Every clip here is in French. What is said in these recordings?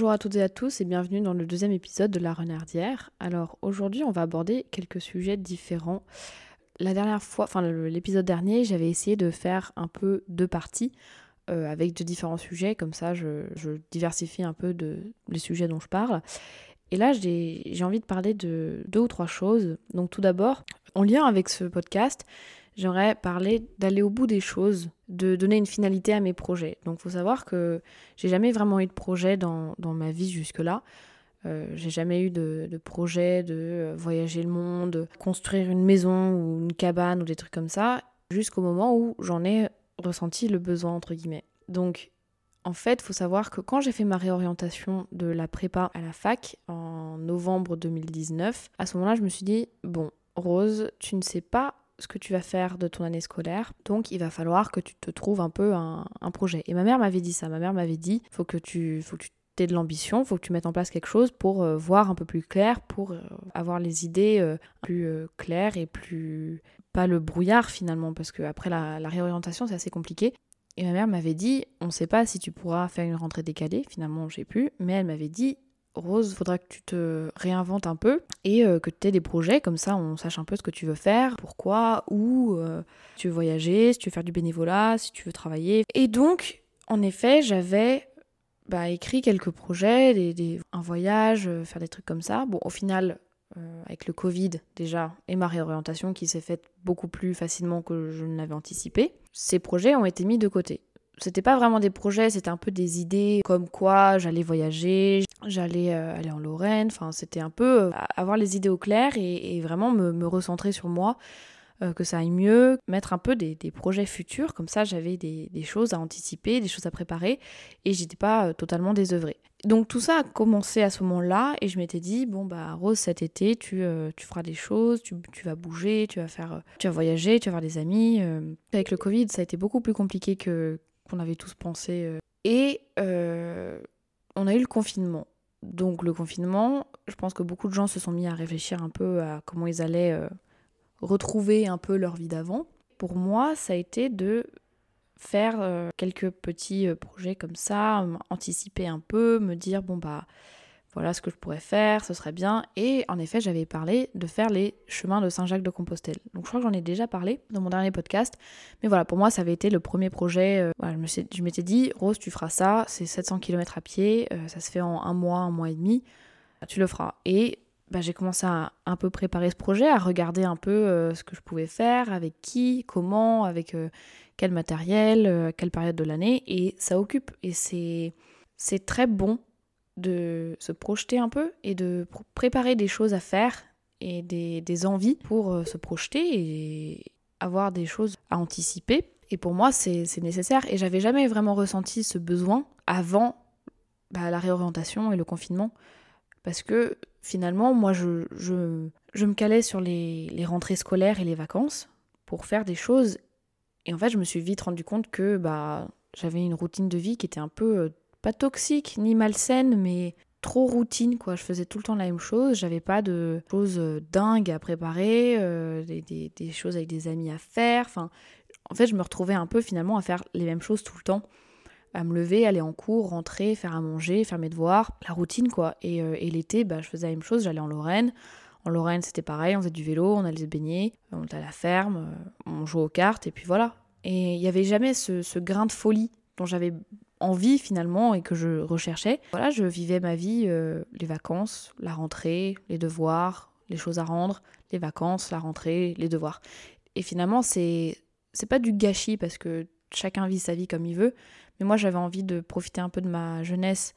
Bonjour à toutes et à tous et bienvenue dans le deuxième épisode de La Renardière. Alors aujourd'hui on va aborder quelques sujets différents. La dernière fois, enfin l'épisode dernier, j'avais essayé de faire un peu deux parties euh, avec de différents sujets, comme ça je, diversifie un peu les sujets dont je parle. Et là j'ai envie de parler de deux ou trois choses. Donc tout d'abord, en lien avec ce podcast, j'aimerais parler d'aller au bout des choses, de donner une finalité à mes projets. Donc faut savoir que j'ai jamais vraiment eu de projet dans, ma vie jusque-là. Euh, j'ai jamais eu de, projet de euh, voyager le monde, construire une maison ou une cabane ou des trucs comme ça, jusqu'au moment où j'en ai ressenti le besoin, entre guillemets. Donc en fait, faut savoir que quand j'ai fait ma réorientation de la prépa à la fac en novembre 2019, à ce moment-là, je me suis dit, bon, Rose, tu ne sais pas ce que tu vas faire de ton année scolaire. Donc il va falloir que tu te trouves un peu un, projet. Et ma mère m'avait dit ça. Ma mère m'avait dit faut que tu faut que tu aies de l'ambition, faut que tu mettes en place quelque chose pour euh, voir un peu plus clair, pour euh, avoir les idées euh, plus claires et plus pas le brouillard finalement parce que après la, réorientation c'est assez compliqué. Et ma mère m'avait dit on ne sait pas si tu pourras faire une rentrée décalée. Finalement j'ai pu, mais elle m'avait dit Rose, faudra que tu te réinventes un peu et euh, que tu aies des projets, comme ça on sache un peu ce que tu veux faire, pourquoi, où, euh, tu veux voyager, si tu veux faire du bénévolat, si tu veux travailler. Et donc, en effet, j'avais bah, écrit quelques projets, des, un voyage, euh, faire des trucs comme ça. Bon, au final, avec le Covid déjà et ma réorientation qui s'est faite beaucoup plus facilement que je ne l'avais anticipé, ces projets ont été mis de côté c'était pas vraiment des projets, c'était un peu des idées comme quoi j'allais voyager, j'allais euh, aller en Lorraine, enfin c'était un peu euh, avoir les idées au clair et, vraiment me, recentrer sur moi, euh, que ça aille mieux, mettre un peu des, projets futurs, comme ça j'avais des, choses à anticiper, des choses à préparer et j'étais pas totalement désœuvrée. Donc tout ça a commencé à ce moment-là et je m'étais dit bon bah Rose cet été tu, tu feras des choses, tu, tu, vas bouger, tu vas faire tu vas voyager, tu vas avoir des amis. Avec le Covid ça a été beaucoup plus compliqué que, qu'on avait tous pensé. Et on a eu le confinement. Donc le confinement, je pense que beaucoup de gens se sont mis à réfléchir un peu à comment ils allaient euh, retrouver un peu leur vie d'avant. Pour moi, ça a été de faire quelques petits projets comme ça, anticiper un peu, me dire bon bah voilà ce que je pourrais faire, ce serait bien. Et en effet, j'avais parlé de faire les chemins de Saint-Jacques de Compostelle. Donc je crois que j'en ai déjà parlé dans mon dernier podcast. Mais voilà, pour moi, ça avait été le premier projet. Euh, je m'étais dit, Rose, tu feras ça, c'est 700 km à pied, euh, ça se fait en un mois, un mois et demi, tu le feras. Et bah, j'ai commencé à un peu préparer ce projet, à regarder un peu euh, ce que je pouvais faire, avec qui, comment, avec quel matériel, quelle période de l'année. Et ça occupe. Et c'est très bon de se projeter un peu et de préparer des choses à faire et des, envies pour euh, se projeter et avoir des choses à anticiper. Et pour moi, c'est nécessaire. Et j'avais jamais vraiment ressenti ce besoin avant bah, la réorientation et le confinement. Parce que finalement, moi, je, je, me calais sur les, les, rentrées scolaires et les vacances pour faire des choses. Et en fait, je me suis vite rendu compte que bah, j'avais une routine de vie qui était un peu euh, pas toxique ni malsaine, mais trop routine quoi. Je faisais tout le temps la même chose. J'avais pas de choses euh, dingues à préparer, euh, des, choses avec des amis à faire. Enfin, en fait, je me retrouvais un peu finalement à faire les mêmes choses tout le temps. À me lever, aller en cours, rentrer, faire à manger, faire mes devoirs, la routine quoi. Et, euh, l'été, bah, je faisais la même chose. J'allais en Lorraine. En Lorraine, c'était pareil, on faisait du vélo, on allait se baigner, on était à la ferme, on jouait aux cartes, et puis voilà. Et il n'y avait jamais ce, ce grain de folie dont j'avais envie finalement et que je recherchais. Voilà, je vivais ma vie, euh, les vacances, la rentrée, les devoirs, les choses à rendre, les vacances, la rentrée, les devoirs. Et finalement, c'est c'est pas du gâchis parce que chacun vit sa vie comme il veut, mais moi j'avais envie de profiter un peu de ma jeunesse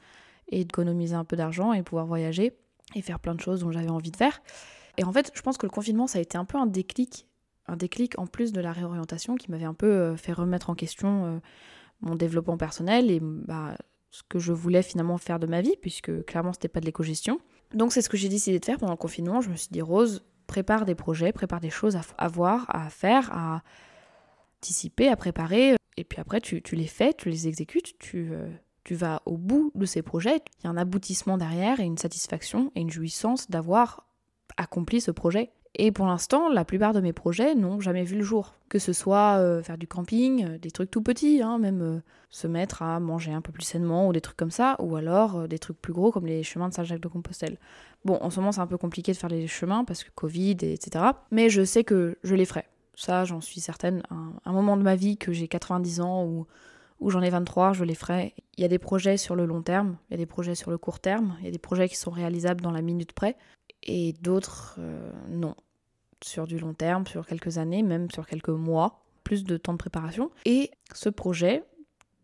et d'économiser un peu d'argent et pouvoir voyager et faire plein de choses dont j'avais envie de faire. Et en fait, je pense que le confinement, ça a été un peu un déclic, un déclic en plus de la réorientation qui m'avait un peu euh, fait remettre en question euh, mon développement personnel et bah, ce que je voulais finalement faire de ma vie, puisque clairement c'était pas de l'éco-gestion. Donc c'est ce que j'ai décidé de faire pendant le confinement. Je me suis dit, Rose, prépare des projets, prépare des choses à, voir, à faire, à anticiper, à préparer. Et puis après, tu, les fais, tu les exécutes, tu, euh, tu vas au bout de ces projets. Il y a un aboutissement derrière et une satisfaction et une jouissance d'avoir accompli ce projet. Et pour l'instant, la plupart de mes projets n'ont jamais vu le jour. Que ce soit euh, faire du camping, euh, des trucs tout petits, hein, même euh, se mettre à manger un peu plus sainement ou des trucs comme ça, ou alors des trucs plus gros comme les chemins de Saint-Jacques-de-Compostelle. Bon, en ce moment, c'est un peu compliqué de faire les chemins parce que Covid, etc. Mais je sais que je les ferai. Ça, j'en suis certaine. Un, un, moment de ma vie que j'ai 90 ans ou, ou j'en ai 23, je les ferai. Il y a des projets sur le long terme, il y a des projets sur le court terme, il y a des projets qui sont réalisables dans la minute près et d'autres euh, non. Sur du long terme, sur quelques années, même sur quelques mois, plus de temps de préparation. Et ce projet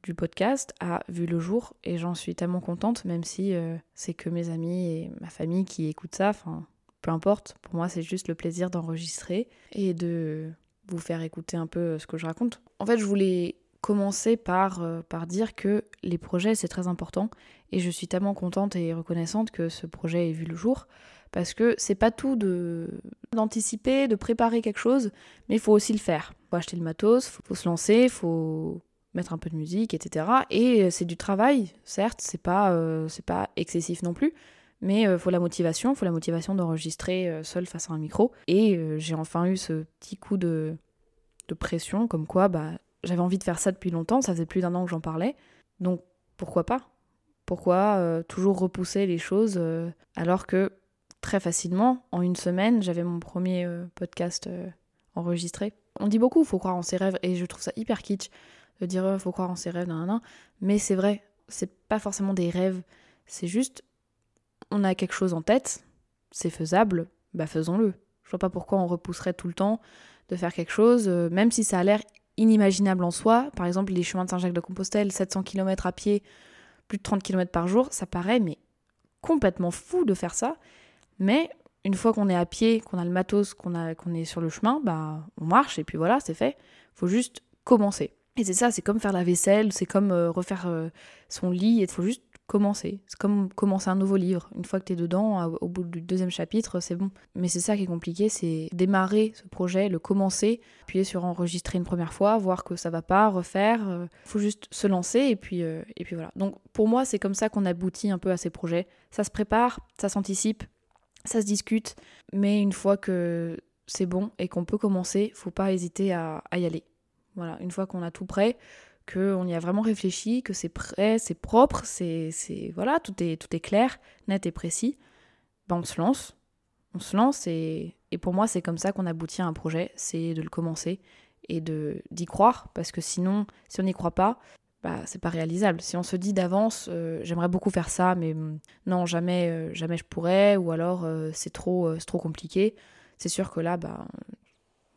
du podcast a vu le jour et j'en suis tellement contente, même si euh, c'est que mes amis et ma famille qui écoutent ça. Enfin, peu importe. Pour moi, c'est juste le plaisir d'enregistrer et de vous faire écouter un peu ce que je raconte. En fait, je voulais commencer par, euh, par dire que les projets, c'est très important et je suis tellement contente et reconnaissante que ce projet ait vu le jour parce que c'est pas tout de d'anticiper, de préparer quelque chose, mais il faut aussi le faire. Faut acheter le matos, faut, faut se lancer, faut mettre un peu de musique, etc. Et c'est du travail, certes, c'est pas euh, pas excessif non plus, mais il euh, faut la motivation, faut la motivation d'enregistrer euh, seul face à un micro. Et euh, j'ai enfin eu ce petit coup de de pression, comme quoi bah j'avais envie de faire ça depuis longtemps, ça faisait plus d'un an que j'en parlais, donc pourquoi pas? Pourquoi euh, toujours repousser les choses euh, alors que très facilement, en une semaine, j'avais mon premier euh, podcast euh, enregistré. On dit beaucoup, faut croire en ses rêves, et je trouve ça hyper kitsch de dire euh, faut croire en ses rêves, nan, nan, mais c'est vrai, c'est pas forcément des rêves, c'est juste on a quelque chose en tête, c'est faisable, bah faisons-le. Je vois pas pourquoi on repousserait tout le temps de faire quelque chose, euh, même si ça a l'air inimaginable en soi. Par exemple, les chemins de Saint-Jacques-de-Compostelle, 700 km à pied, plus de 30 km par jour, ça paraît mais complètement fou de faire ça. Mais une fois qu'on est à pied, qu'on a le matos, qu'on est sur le chemin, bah on marche et puis voilà, c'est fait. Faut juste commencer. Et c'est ça, c'est comme faire la vaisselle, c'est comme euh, refaire euh, son lit, il faut juste commencer. C'est comme commencer un nouveau livre. Une fois que tu es dedans, au bout du deuxième chapitre, c'est bon. Mais c'est ça qui est compliqué, c'est démarrer ce projet, le commencer, appuyer sur enregistrer une première fois, voir que ça va pas, refaire. Il euh, faut juste se lancer et puis, et puis voilà. Donc pour moi, c'est comme ça qu'on aboutit un peu à ces projets. Ça se prépare, ça s'anticipe, ça se discute, mais une fois que c'est bon et qu'on peut commencer, faut pas hésiter à, y aller. Voilà, une fois qu'on a tout prêt, qu'on y a vraiment réfléchi, que c'est prêt, c'est propre, c'est, c'est voilà, tout est, tout est clair, net et précis, ben on se lance. On se lance et, et pour moi, c'est comme ça qu'on aboutit à un projet, c'est de le commencer et de, d'y croire, parce que sinon, si on n'y croit pas, bah, c'est pas réalisable. Si on se dit d'avance, euh, j'aimerais beaucoup faire ça, mais hum, non, jamais, euh, jamais je pourrais, ou alors euh, c'est trop, trop compliqué, c'est sûr que là, bah,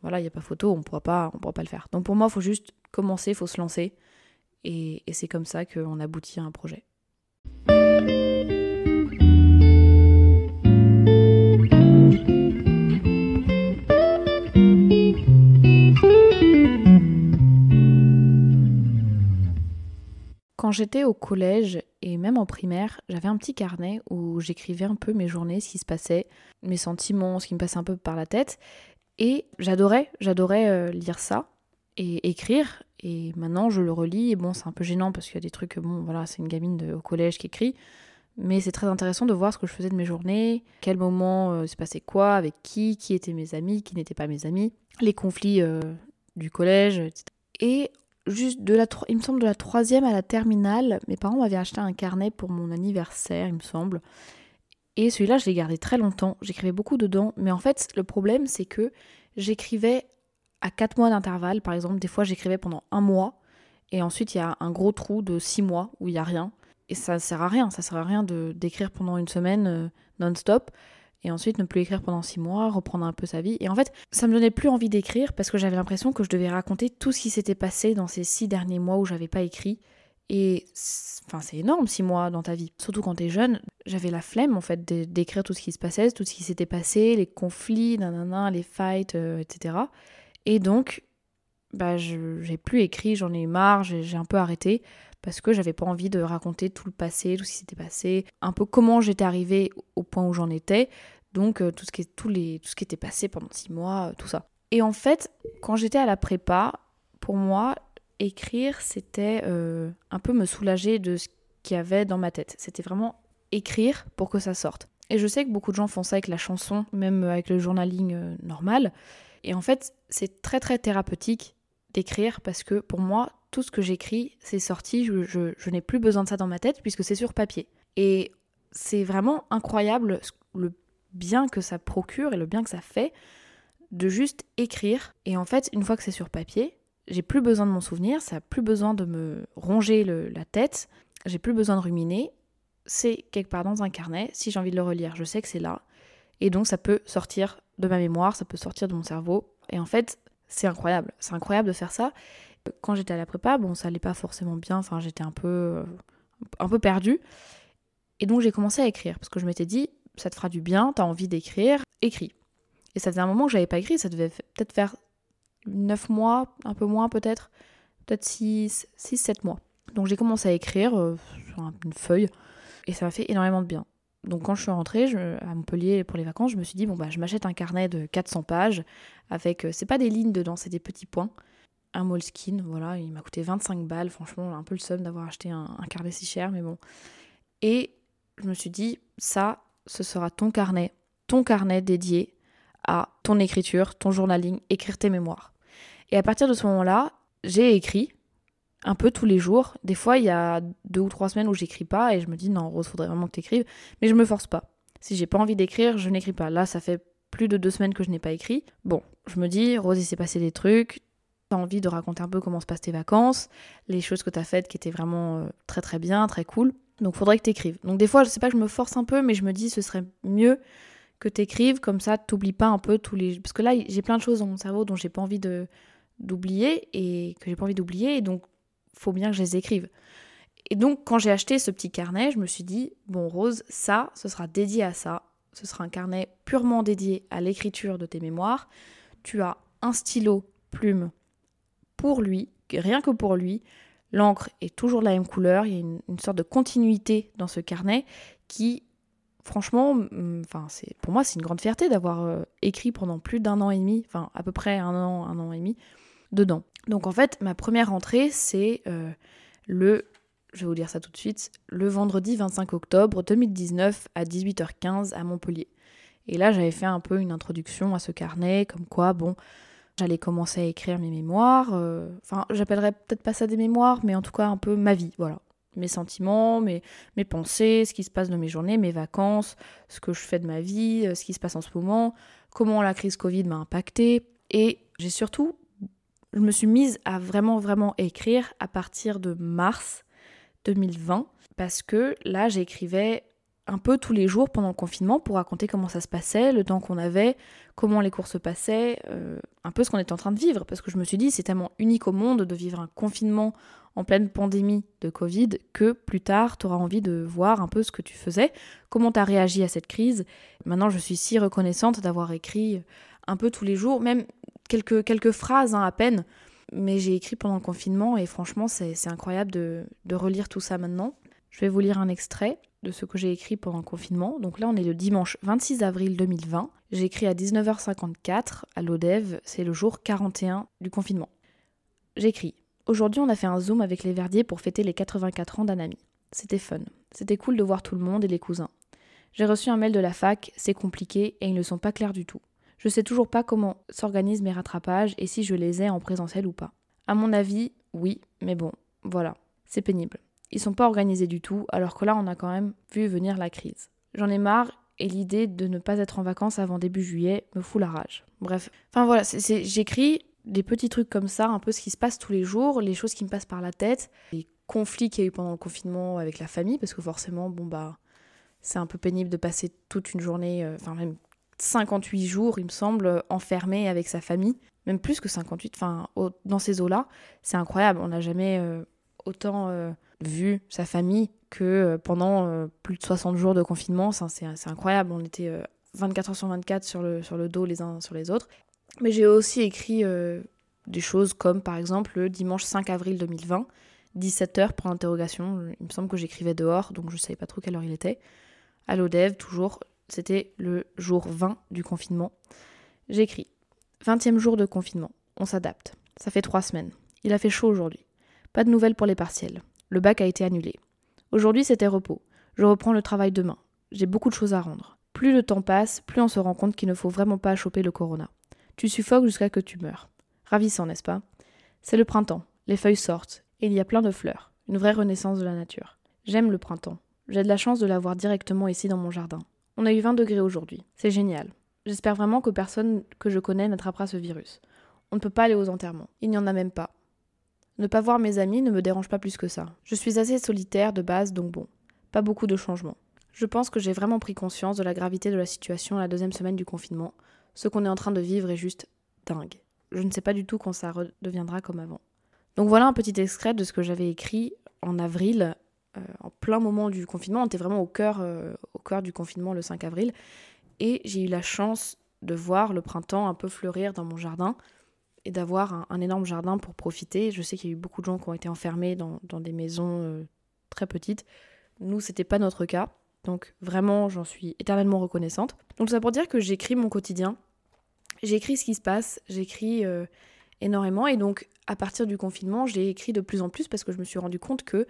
voilà, il n'y a pas photo, on on pourra pas le faire. Donc pour moi, il faut juste commencer, il faut se lancer, et, et c'est comme ça qu'on aboutit à un projet. Quand j'étais au collège et même en primaire, j'avais un petit carnet où j'écrivais un peu mes journées, ce qui se passait, mes sentiments, ce qui me passait un peu par la tête. Et j'adorais, j'adorais euh, lire ça et écrire. Et maintenant, je le relis. Et bon, c'est un peu gênant parce qu'il y a des trucs, bon, voilà, c'est une gamine de, au collège qui écrit. Mais c'est très intéressant de voir ce que je faisais de mes journées, quel moment euh, s'est passé quoi, avec qui, qui étaient mes amis, qui n'étaient pas mes amis, les conflits euh, du collège, etc. Et juste de la, il me semble de la troisième à la terminale, mes parents m'avaient acheté un carnet pour mon anniversaire, il me semble. Et celui-là, je l'ai gardé très longtemps. J'écrivais beaucoup dedans. Mais en fait, le problème, c'est que j'écrivais à 4 mois d'intervalle. Par exemple, des fois, j'écrivais pendant un mois. Et ensuite, il y a un gros trou de 6 mois où il n'y a rien. Et ça sert à rien. Ça sert à rien d'écrire pendant une semaine euh, non-stop. Et ensuite, ne plus écrire pendant 6 mois, reprendre un peu sa vie. Et en fait, ça me donnait plus envie d'écrire parce que j'avais l'impression que je devais raconter tout ce qui s'était passé dans ces 6 derniers mois où j'avais pas écrit. Et enfin, c'est énorme, six mois dans ta vie. Surtout quand t'es jeune. J'avais la flemme, en fait, d'écrire tout ce qui se passait, tout ce qui s'était passé, les conflits, nanana, les fights, euh, etc. Et donc, bah, j'ai plus écrit, j'en ai eu marre, j'ai un peu arrêté parce que j'avais pas envie de raconter tout le passé, tout ce qui s'était passé, un peu comment j'étais arrivée au point où j'en étais, donc euh, tout, ce qui, les, tout ce qui était passé pendant six mois, euh, tout ça. Et en fait, quand j'étais à la prépa, pour moi, écrire, c'était euh, un peu me soulager de ce qu'il y avait dans ma tête. C'était vraiment écrire pour que ça sorte. Et je sais que beaucoup de gens font ça avec la chanson, même avec le journaling normal. Et en fait, c'est très très thérapeutique d'écrire parce que pour moi, tout ce que j'écris, c'est sorti, je, n'ai plus besoin de ça dans ma tête puisque c'est sur papier. Et c'est vraiment incroyable le bien que ça procure et le bien que ça fait de juste écrire. Et en fait, une fois que c'est sur papier, j'ai plus besoin de mon souvenir, ça n'a plus besoin de me ronger la tête, j'ai plus besoin de ruminer. C'est quelque part dans un carnet. Si j'ai envie de le relire, je sais que c'est là. Et donc ça peut sortir de ma mémoire, ça peut sortir de mon cerveau. Et en fait, c'est incroyable. C'est incroyable de faire ça. Quand j'étais à la prépa, bon, ça allait pas forcément bien. Enfin, j'étais un peu, un peu perdue. Et donc j'ai commencé à écrire parce que je m'étais dit, ça te fera du bien, t'as envie d'écrire, écris. Et ça faisait un moment que j'avais pas écrit, ça devait peut-être faire 9 mois, un peu moins peut-être, peut-être 6, 6, 7 mois. Donc j'ai commencé à écrire euh, sur une feuille et ça m'a fait énormément de bien. Donc quand je suis rentrée à Montpellier pour les vacances, je me suis dit bon bah je m'achète un carnet de 400 pages avec euh, c'est pas des lignes dedans, c'est des petits points. Un Moleskine, voilà, il m'a coûté 25 balles, franchement, un peu le seum d'avoir acheté un, un, carnet si cher mais bon. Et je me suis dit ça ce sera ton carnet, ton carnet dédié à ton écriture, ton journaling, écrire tes mémoires. Et à partir de ce moment-là, j'ai écrit un peu tous les jours. Des fois, il y a deux ou trois semaines où j'écris pas et je me dis non, Rose, faudrait vraiment que tu écrives, mais je me force pas. Si j'ai pas envie d'écrire, je n'écris pas. Là, ça fait plus de deux semaines que je n'ai pas écrit. Bon, je me dis, Rose, il s'est passé des trucs. T'as envie de raconter un peu comment se passent tes vacances, les choses que t'as faites qui étaient vraiment euh, très très bien, très cool. Donc faudrait que t'écrives. Donc des fois, je sais pas, je me force un peu, mais je me dis ce serait mieux que t'écrives, comme ça t'oublies pas un peu tous les... Parce que là, j'ai plein de choses dans mon cerveau dont j'ai pas envie de d'oublier et que j'ai pas envie d'oublier, et donc faut bien que je les écrive. Et donc quand j'ai acheté ce petit carnet, je me suis dit, bon Rose, ça, ce sera dédié à ça. Ce sera un carnet purement dédié à l'écriture de tes mémoires. Tu as un stylo, plume pour lui, rien que pour lui. L'encre est toujours la même couleur, il y a une, sorte de continuité dans ce carnet qui, franchement, enfin, c'est pour moi, c'est une grande fierté d'avoir euh, écrit pendant plus d'un an et demi, enfin à peu près un an, un an et demi, dedans. Donc en fait, ma première entrée, c'est euh, le, je vais vous dire ça tout de suite, le vendredi 25 octobre 2019 à 18h15 à Montpellier. Et là, j'avais fait un peu une introduction à ce carnet, comme quoi, bon, J'allais commencer à écrire mes mémoires. Euh, enfin, j'appellerais peut-être pas ça des mémoires, mais en tout cas un peu ma vie, voilà. Mes sentiments, mes, mes pensées, ce qui se passe dans mes journées, mes vacances, ce que je fais de ma vie, euh, ce qui se passe en ce moment, comment la crise Covid m'a impacté. Et j'ai surtout, je me suis mise à vraiment, vraiment écrire à partir de mars 2020, parce que là, j'écrivais un peu tous les jours pendant le confinement pour raconter comment ça se passait, le temps qu'on avait, comment les cours se passaient, euh, un peu ce qu'on était en train de vivre. Parce que je me suis dit, c'est tellement unique au monde de vivre un confinement en pleine pandémie de Covid que plus tard, tu auras envie de voir un peu ce que tu faisais, comment tu as réagi à cette crise. Maintenant, je suis si reconnaissante d'avoir écrit un peu tous les jours, même quelques, quelques phrases hein, à peine. Mais j'ai écrit pendant le confinement et franchement, c'est incroyable de, de relire tout ça maintenant. Je vais vous lire un extrait de ce que j'ai écrit pendant le confinement. Donc là, on est le dimanche 26 avril 2020. J'ai écrit à 19h54 à l'ODEV, c'est le jour 41 du confinement. J'écris Aujourd'hui, on a fait un zoom avec les Verdiers pour fêter les 84 ans d'un ami. C'était fun. C'était cool de voir tout le monde et les cousins. J'ai reçu un mail de la fac, c'est compliqué et ils ne sont pas clairs du tout. Je sais toujours pas comment s'organisent mes rattrapages et si je les ai en présentiel ou pas. À mon avis, oui, mais bon, voilà, c'est pénible. Ils sont pas organisés du tout, alors que là, on a quand même vu venir la crise. J'en ai marre et l'idée de ne pas être en vacances avant début juillet me fout la rage. Bref, enfin voilà, j'écris des petits trucs comme ça, un peu ce qui se passe tous les jours, les choses qui me passent par la tête, les conflits qu'il y a eu pendant le confinement avec la famille, parce que forcément, bon bah, c'est un peu pénible de passer toute une journée, euh, enfin même 58 jours, il me semble, enfermé avec sa famille, même plus que 58, enfin dans ces eaux-là, c'est incroyable, on n'a jamais euh, autant euh, vu sa famille que euh, pendant euh, plus de 60 jours de confinement. C'est incroyable, on était 24 heures sur 24 sur le, dos les uns sur les autres. Mais j'ai aussi écrit des choses comme par exemple le dimanche 5 avril 2020, 17h pour l'interrogation. Il me semble que j'écrivais dehors, donc je ne savais pas trop quelle heure il était. À l'ODEV, toujours, c'était le jour 20 du confinement. J'écris 20e jour de confinement, on s'adapte. Ça fait trois semaines. Il a fait chaud aujourd'hui. Pas de nouvelles pour les partiels. Le bac a été annulé. Aujourd'hui, c'était repos. Je reprends le travail demain. J'ai beaucoup de choses à rendre. Plus le temps passe, plus on se rend compte qu'il ne faut vraiment pas choper le corona. Tu suffoques jusqu'à que tu meurs. Ravissant, n'est-ce pas? C'est le printemps, les feuilles sortent, et il y a plein de fleurs, une vraie renaissance de la nature. J'aime le printemps. J'ai de la chance de l'avoir directement ici dans mon jardin. On a eu 20 degrés aujourd'hui. C'est génial. J'espère vraiment que personne que je connais n'attrapera ce virus. On ne peut pas aller aux enterrements. Il n'y en a même pas. Ne pas voir mes amis ne me dérange pas plus que ça. Je suis assez solitaire de base, donc bon. Pas beaucoup de changements. Je pense que j'ai vraiment pris conscience de la gravité de la situation la deuxième semaine du confinement. Ce qu'on est en train de vivre est juste dingue. Je ne sais pas du tout quand ça redeviendra comme avant. Donc voilà un petit extrait de ce que j'avais écrit en avril, euh, en plein moment du confinement. On était vraiment au cœur, euh, au cœur du confinement le 5 avril. Et j'ai eu la chance de voir le printemps un peu fleurir dans mon jardin et d'avoir un, énorme jardin pour profiter. Je sais qu'il y a eu beaucoup de gens qui ont été enfermés dans, des maisons euh, très petites. Nous, c'était pas notre cas. Donc vraiment, j'en suis éternellement reconnaissante. Donc ça pour dire que j'écris mon quotidien. J'écris ce qui se passe, j'écris euh, énormément et donc à partir du confinement, j'ai écrit de plus en plus parce que je me suis rendu compte que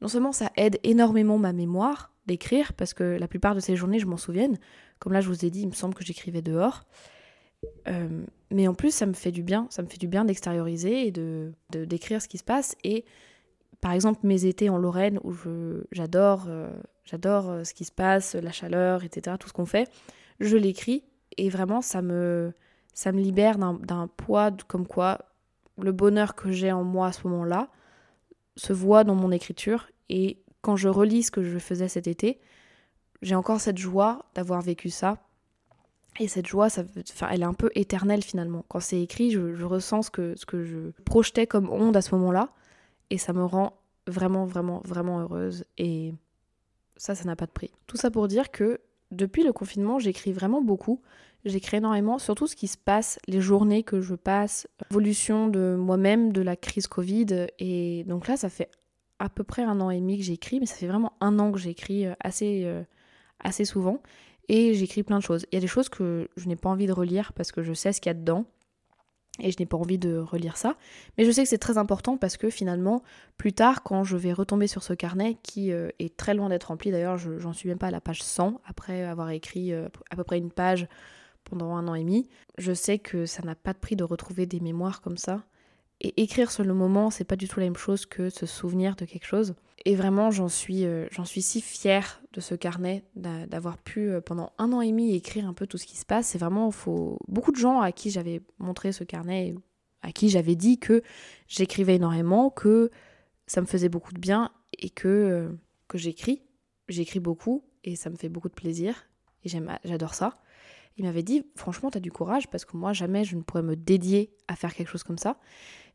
non seulement ça aide énormément ma mémoire d'écrire parce que la plupart de ces journées, je m'en souviens. Comme là, je vous ai dit, il me semble que j'écrivais dehors. Euh, mais en plus, ça me fait du bien. Ça me fait du bien d'extérioriser et de d'écrire ce qui se passe. Et par exemple, mes étés en Lorraine où j'adore euh, j'adore euh, ce qui se passe, la chaleur, etc., tout ce qu'on fait, je l'écris et vraiment ça me ça me libère d'un poids comme quoi le bonheur que j'ai en moi à ce moment-là se voit dans mon écriture et quand je relis ce que je faisais cet été, j'ai encore cette joie d'avoir vécu ça et cette joie, ça, enfin, elle est un peu éternelle finalement. Quand c'est écrit, je, ressens ce que, ce que je projetais comme onde à ce moment-là. Et ça me rend vraiment, vraiment, vraiment heureuse. Et ça, ça n'a pas de prix. Tout ça pour dire que depuis le confinement, j'écris vraiment beaucoup. J'écris énormément sur tout ce qui se passe, les journées que je passe, l'évolution de moi-même, de la crise Covid. Et donc là, ça fait à peu près un an et demi que j'écris, mais ça fait vraiment un an que j'écris euh, assez, euh, assez souvent et j'écris plein de choses. Il y a des choses que je n'ai pas envie de relire parce que je sais ce qu'il y a dedans et je n'ai pas envie de relire ça. Mais je sais que c'est très important parce que finalement, plus tard, quand je vais retomber sur ce carnet qui euh, est très loin d'être rempli, d'ailleurs, j'en suis même pas à la page 100 après avoir écrit euh, à peu près une page pendant un an et demi, je sais que ça n'a pas de prix de retrouver des mémoires comme ça et écrire sur le moment, c'est pas du tout la même chose que se souvenir de quelque chose. Et vraiment, j'en suis, euh, j'en suis si fière de ce carnet, d'avoir pu euh, pendant un an et demi écrire un peu tout ce qui se passe. C'est vraiment, faut beaucoup de gens à qui j'avais montré ce carnet, à qui j'avais dit que j'écrivais énormément, que ça me faisait beaucoup de bien et que, euh, que j'écris. J'écris beaucoup et ça me fait beaucoup de plaisir et j'adore ça. Il m'avait dit, franchement, t'as du courage parce que moi, jamais je ne pourrais me dédier à faire quelque chose comme ça.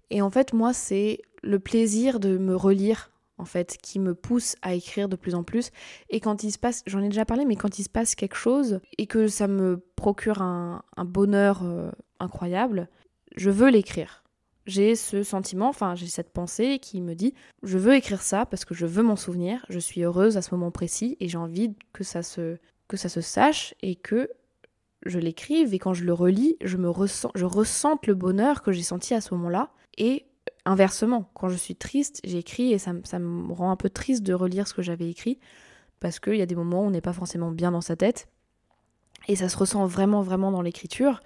Et en fait, moi, c'est le plaisir de me relire, en fait, qui me pousse à écrire de plus en plus. Et quand il se passe, j'en ai déjà parlé, mais quand il se passe quelque chose et que ça me procure un, bonheur euh, incroyable, je veux l'écrire. J'ai ce sentiment, enfin j'ai cette pensée qui me dit je veux écrire ça parce que je veux m'en souvenir, je suis heureuse à ce moment précis et j'ai envie que ça se que ça se sache et que je l'écrive et quand je le relis, je me ressens je ressente le bonheur que j'ai senti à ce moment-là et inversement, quand je suis triste, j'écris et ça, me rend un peu triste de relire ce que j'avais écrit, parce qu'il y a des moments où on n'est pas forcément bien dans sa tête, et ça se ressent vraiment, vraiment dans l'écriture.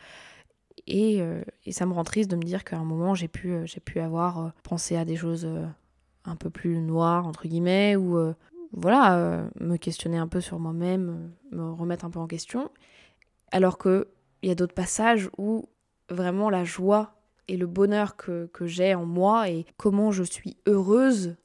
Et, euh, ça me rend triste de me dire qu'à un moment, j'ai pu, euh, pu avoir euh, pensé à des choses un peu plus noires, entre guillemets, ou voilà, me questionner un peu sur moi-même, me remettre un peu en question. Alors qu'il y a d'autres passages où vraiment la joie et le bonheur que, j'ai en moi et comment je suis heureuse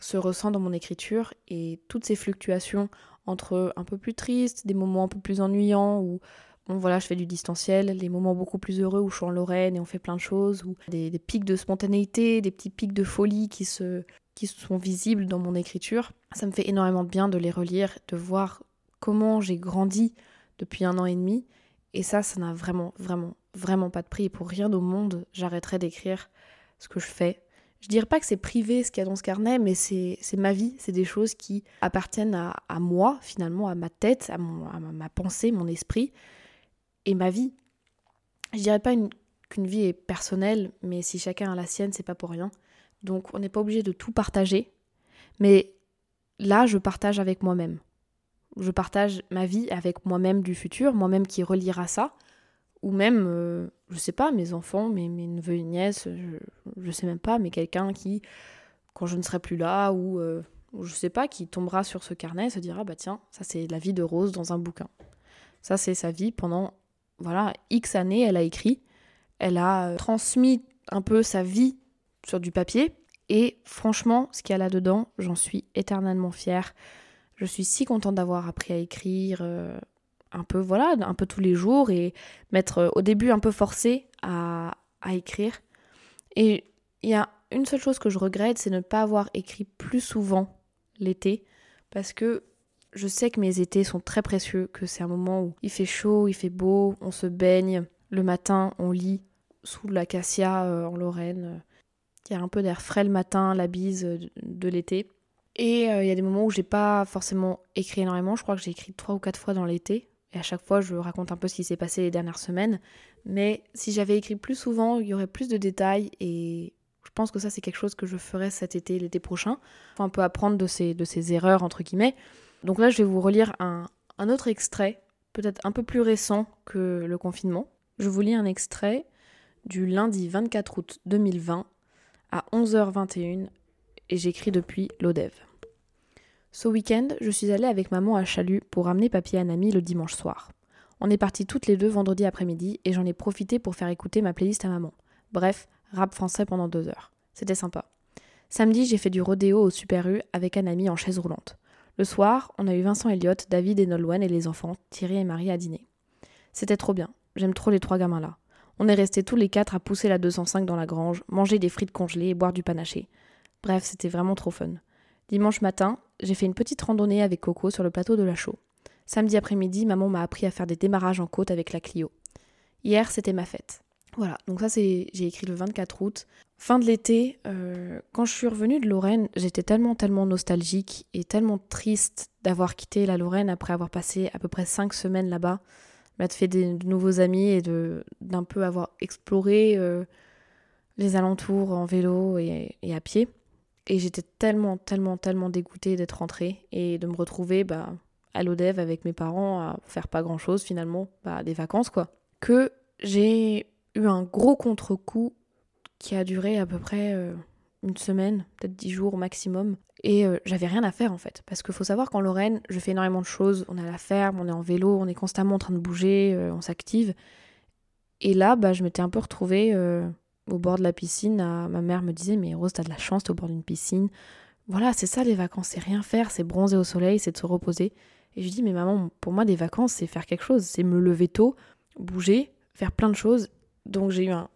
se ressent dans mon écriture et toutes ces fluctuations entre un peu plus triste, des moments un peu plus ennuyants où bon voilà je fais du distanciel, les moments beaucoup plus heureux où je suis en Lorraine et on fait plein de choses, ou des, des pics de spontanéité, des petits pics de folie qui se qui sont visibles dans mon écriture. Ça me fait énormément de bien de les relire, de voir comment j'ai grandi depuis un an et demi. Et ça, ça n'a vraiment, vraiment, vraiment pas de prix. Pour rien au monde, j'arrêterai d'écrire ce que je fais. Je dirais pas que c'est privé ce qu'il y a dans ce carnet, mais c'est ma vie, c'est des choses qui appartiennent à, à, moi, finalement, à ma tête, à, mon, à ma, pensée, mon esprit, et ma vie. Je dirais pas qu'une vie est personnelle, mais si chacun a la sienne, c'est pas pour rien. Donc on n'est pas obligé de tout partager, mais là, je partage avec moi-même. je partage ma vie avec moi-même du futur, moi-même qui relira ça, ou même, euh, je sais pas, mes enfants, mes, neveux et nièces, je, je sais même pas, mais quelqu'un qui, quand je ne serai plus là, ou, euh, je sais pas, qui tombera sur ce carnet et se dira, bah tiens, ça c'est la vie de Rose dans un bouquin. Ça c'est sa vie pendant, voilà, X années, elle a écrit, elle a euh, transmis un peu sa vie sur du papier, et franchement, ce qu'il y a là-dedans, j'en suis éternellement fière. Je suis si contente d'avoir appris à écrire euh, un peu, voilà, un peu tous les jours et m'être euh, au début un peu forcée à, à écrire. Et il y a une seule chose que je regrette, c'est ne pas avoir écrit plus souvent l'été parce que je sais que mes étés sont très précieux, que c'est un moment où il fait chaud, il fait beau, on se baigne. Le matin, on lit sous l'acacia euh, en Lorraine. Il y a un peu d'air frais le matin, la bise de, de l'été. Et euh, il y a des moments où j'ai pas forcément écrit énormément. Je crois que j'ai écrit trois ou quatre fois dans l'été. Et à chaque fois, je raconte un peu ce qui s'est passé les dernières semaines. Mais si j'avais écrit plus souvent, il y aurait plus de détails. Et je pense que ça, c'est quelque chose que je ferai cet été, l'été prochain. Faut un peu apprendre de ces, de ces erreurs, entre guillemets. Donc là, je vais vous relire un, un autre extrait, peut-être un peu plus récent que le confinement. Je vous lis un extrait du lundi 24 août 2020 à 11h21 et j'écris depuis l'ODEV. Ce week-end, je suis allée avec maman à Chalut pour ramener papier à Nami le dimanche soir. On est partis toutes les deux vendredi après-midi et j'en ai profité pour faire écouter ma playlist à maman. Bref, rap français pendant deux heures. C'était sympa. Samedi, j'ai fait du rodéo au Super U avec un ami en chaise roulante. Le soir, on a eu Vincent Elliott, David et Nolwenn et les enfants, Thierry et Marie à dîner. C'était trop bien. J'aime trop les trois gamins là. On est restés tous les quatre à pousser la 205 dans la grange, manger des frites congelées et boire du panaché. Bref, c'était vraiment trop fun. Dimanche matin, j'ai fait une petite randonnée avec Coco sur le plateau de la Chaux. Samedi après-midi, maman m'a appris à faire des démarrages en côte avec la Clio. Hier, c'était ma fête. Voilà, donc ça c'est j'ai écrit le 24 août. Fin de l'été, euh, quand je suis revenue de Lorraine, j'étais tellement tellement nostalgique et tellement triste d'avoir quitté la Lorraine après avoir passé à peu près cinq semaines là-bas, m'être fait des, de nouveaux amis et d'un peu avoir exploré euh, les alentours en vélo et à pied. Et j'étais tellement, tellement, tellement dégoûtée d'être rentrée et de me retrouver bah, à l'ODEV avec mes parents à faire pas grand chose finalement, bah, des vacances quoi. Que j'ai eu un gros contre-coup qui a duré à peu près euh, une semaine, peut-être dix jours au maximum. Et euh, j'avais rien à faire en fait. Parce qu'il faut savoir qu'en Lorraine, je fais énormément de choses. On est à la ferme, on est en vélo, on est constamment en train de bouger, euh, on s'active. Et là, bah, je m'étais un peu retrouvée au bord de la piscine. à- Ma mère me disait Mais Rose, t'as de la chance, t'es au bord d'une piscine. Voilà, c'est ça les vacances, c'est rien faire, c'est bronzer au soleil, c'est de se reposer. Et je dis Mais maman, pour moi, des vacances, c'est faire quelque chose. C'est me lever tôt, bouger, faire plein de choses. Donc j'ai eu un,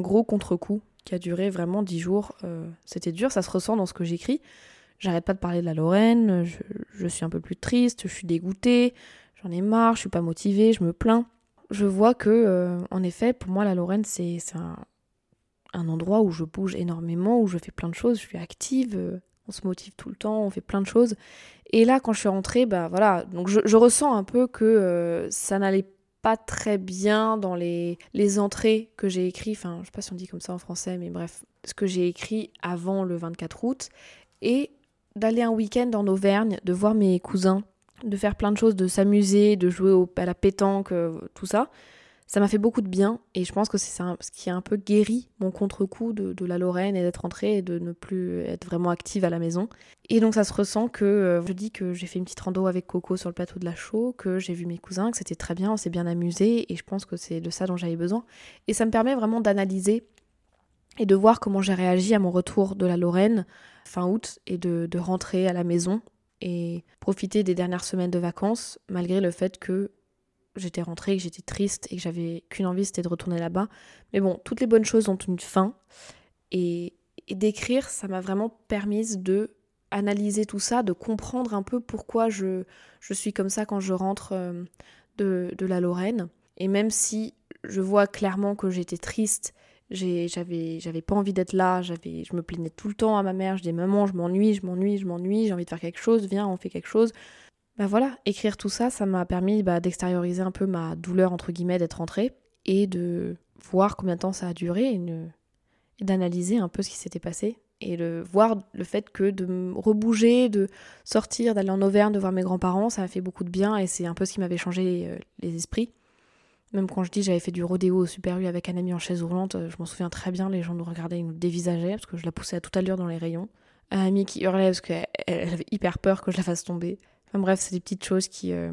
gros contre-coup qui a duré vraiment dix jours. Euh, C'était dur, ça se ressent dans ce que j'écris. J'arrête pas de parler de la Lorraine, je, suis un peu plus triste, je suis dégoûtée, j'en ai marre, je suis pas motivée, je me plains. Je vois que, euh, en effet, pour moi, la Lorraine, c'est un, un endroit où je bouge énormément, où je fais plein de choses, je suis active, euh, on se motive tout le temps, on fait plein de choses. Et là, quand je suis rentrée, bah voilà, donc je, ressens un peu que euh, ça n'allait pas très bien dans les, les entrées que j'ai écrites, enfin, je sais pas si on dit comme ça en français, mais bref, ce que j'ai écrit avant le 24 août, et d'aller un week-end en Auvergne, de voir mes cousins, de faire plein de choses, de s'amuser, de jouer au- à la pétanque, euh, tout ça, ça m'a fait beaucoup de bien, et je pense que c'est ce qui a un peu guéri mon contre-coup de, la Lorraine et d'être rentrée et de ne plus être vraiment active à la maison. Et donc ça se ressent que euh, je dis que j'ai fait une petite rando avec Coco sur le plateau de la Chaux, que j'ai vu mes cousins, que c'était très bien, on s'est bien amusé et je pense que c'est de ça dont j'avais besoin. Et ça me permet vraiment d'analyser et de voir comment j'ai réagi à mon retour de la Lorraine fin août et de rentrer à la maison et profiter des dernières semaines de vacances malgré le fait que j'étais rentrée, que j'étais triste et que j'avais qu'une envie c'était de retourner là-bas. Mais bon, toutes les bonnes choses ont une fin et, d'écrire, ça m'a vraiment permise de analyser tout ça, de comprendre un peu pourquoi je, je suis comme ça quand je rentre euh, de, de la Lorraine. Et même si je vois clairement que j'étais triste, j'avais j'avais pas envie d'être là, j'avais je me plaignais tout le temps à ma mère, je disais maman, je m'ennuie, je m'ennuie, je m'ennuie, j'ai envie de faire quelque chose, viens, on fait quelque chose. Bah voilà, écrire tout ça, ça m'a permis bah, d'extérioriser un peu ma douleur entre guillemets d'être rentrée et de voir combien de temps ça a duré et, d'analyser un peu ce qui s'était passé. Et le voir le fait que de me rebouger, de sortir, d'aller en Auvergne, de voir mes grands-parents, ça m'a fait beaucoup de bien et c'est un peu ce qui m'avait changé euh, les esprits. Même quand je dis j'avais fait du rodéo au Super U avec un ami en chaise roulante, euh, je m'en souviens très bien, les gens nous regardaient, ils nous dévisageaient parce que je la poussais à toute allure dans les rayons. Un ami qui hurlait parce qu'elle avait hyper peur que je la fasse tomber. Enfin bref, c'est des petites choses qui, euh,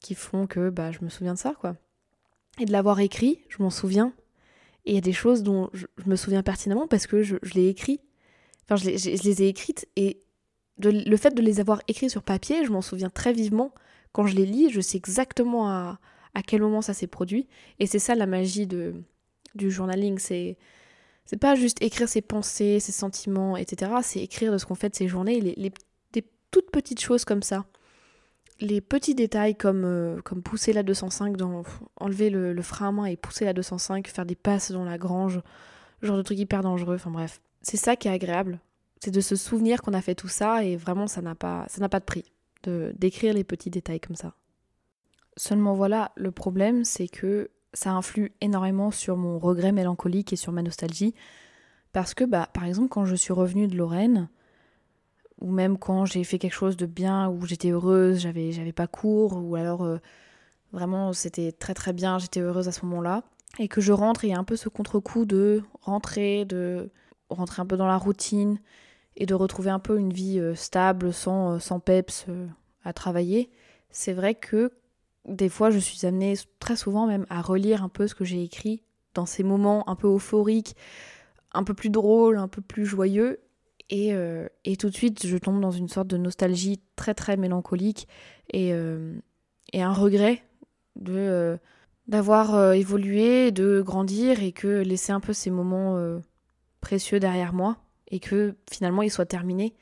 qui font que bah, je me souviens de ça, quoi. Et de l'avoir écrit, je m'en souviens. Et il y a des choses dont je, me souviens pertinemment parce que je, je l'ai écrit. Enfin, je les, ai écrites et de, le fait de les avoir écrites sur papier, je m'en souviens très vivement. Quand je les lis, je sais exactement à, à quel moment ça s'est produit. Et c'est ça la magie de, du journaling. C'est c'est pas juste écrire ses pensées, ses sentiments, etc. C'est écrire de ce qu'on fait de ses journées, les, les, des toutes petites choses comme ça. Les petits détails comme, euh, comme pousser la 205, dans, enlever le, frein à main et pousser la 205, faire des passes dans la grange, genre de trucs hyper dangereux, enfin bref c'est ça qui est agréable. C'est de se souvenir qu'on a fait tout ça et vraiment ça n'a pas, ça n'a pas de prix de d'écrire les petits détails comme ça. Seulement voilà, le problème c'est que ça influe énormément sur mon regret mélancolique et sur ma nostalgie parce que bah par exemple quand je suis revenue de Lorraine ou même quand j'ai fait quelque chose de bien où j'étais heureuse, j'avais j'avais pas cours ou alors euh, vraiment c'était très très bien, j'étais heureuse à ce moment-là et que je rentre il y a un peu ce contre-coup de rentrer de rentrer un peu dans la routine et de retrouver un peu une vie euh, stable, sans, euh, sans peps à travailler, c'est vrai que des fois je suis amenée très souvent même à relire un peu ce que j'ai écrit dans ces moments un peu euphoriques, un peu plus drôles, un peu plus joyeux. Et, et tout de suite, je tombe dans une sorte de nostalgie très très mélancolique et, et un regret de d'avoir évolué, de grandir et que laisser un peu ces moments précieux derrière moi et que finalement il soit terminé.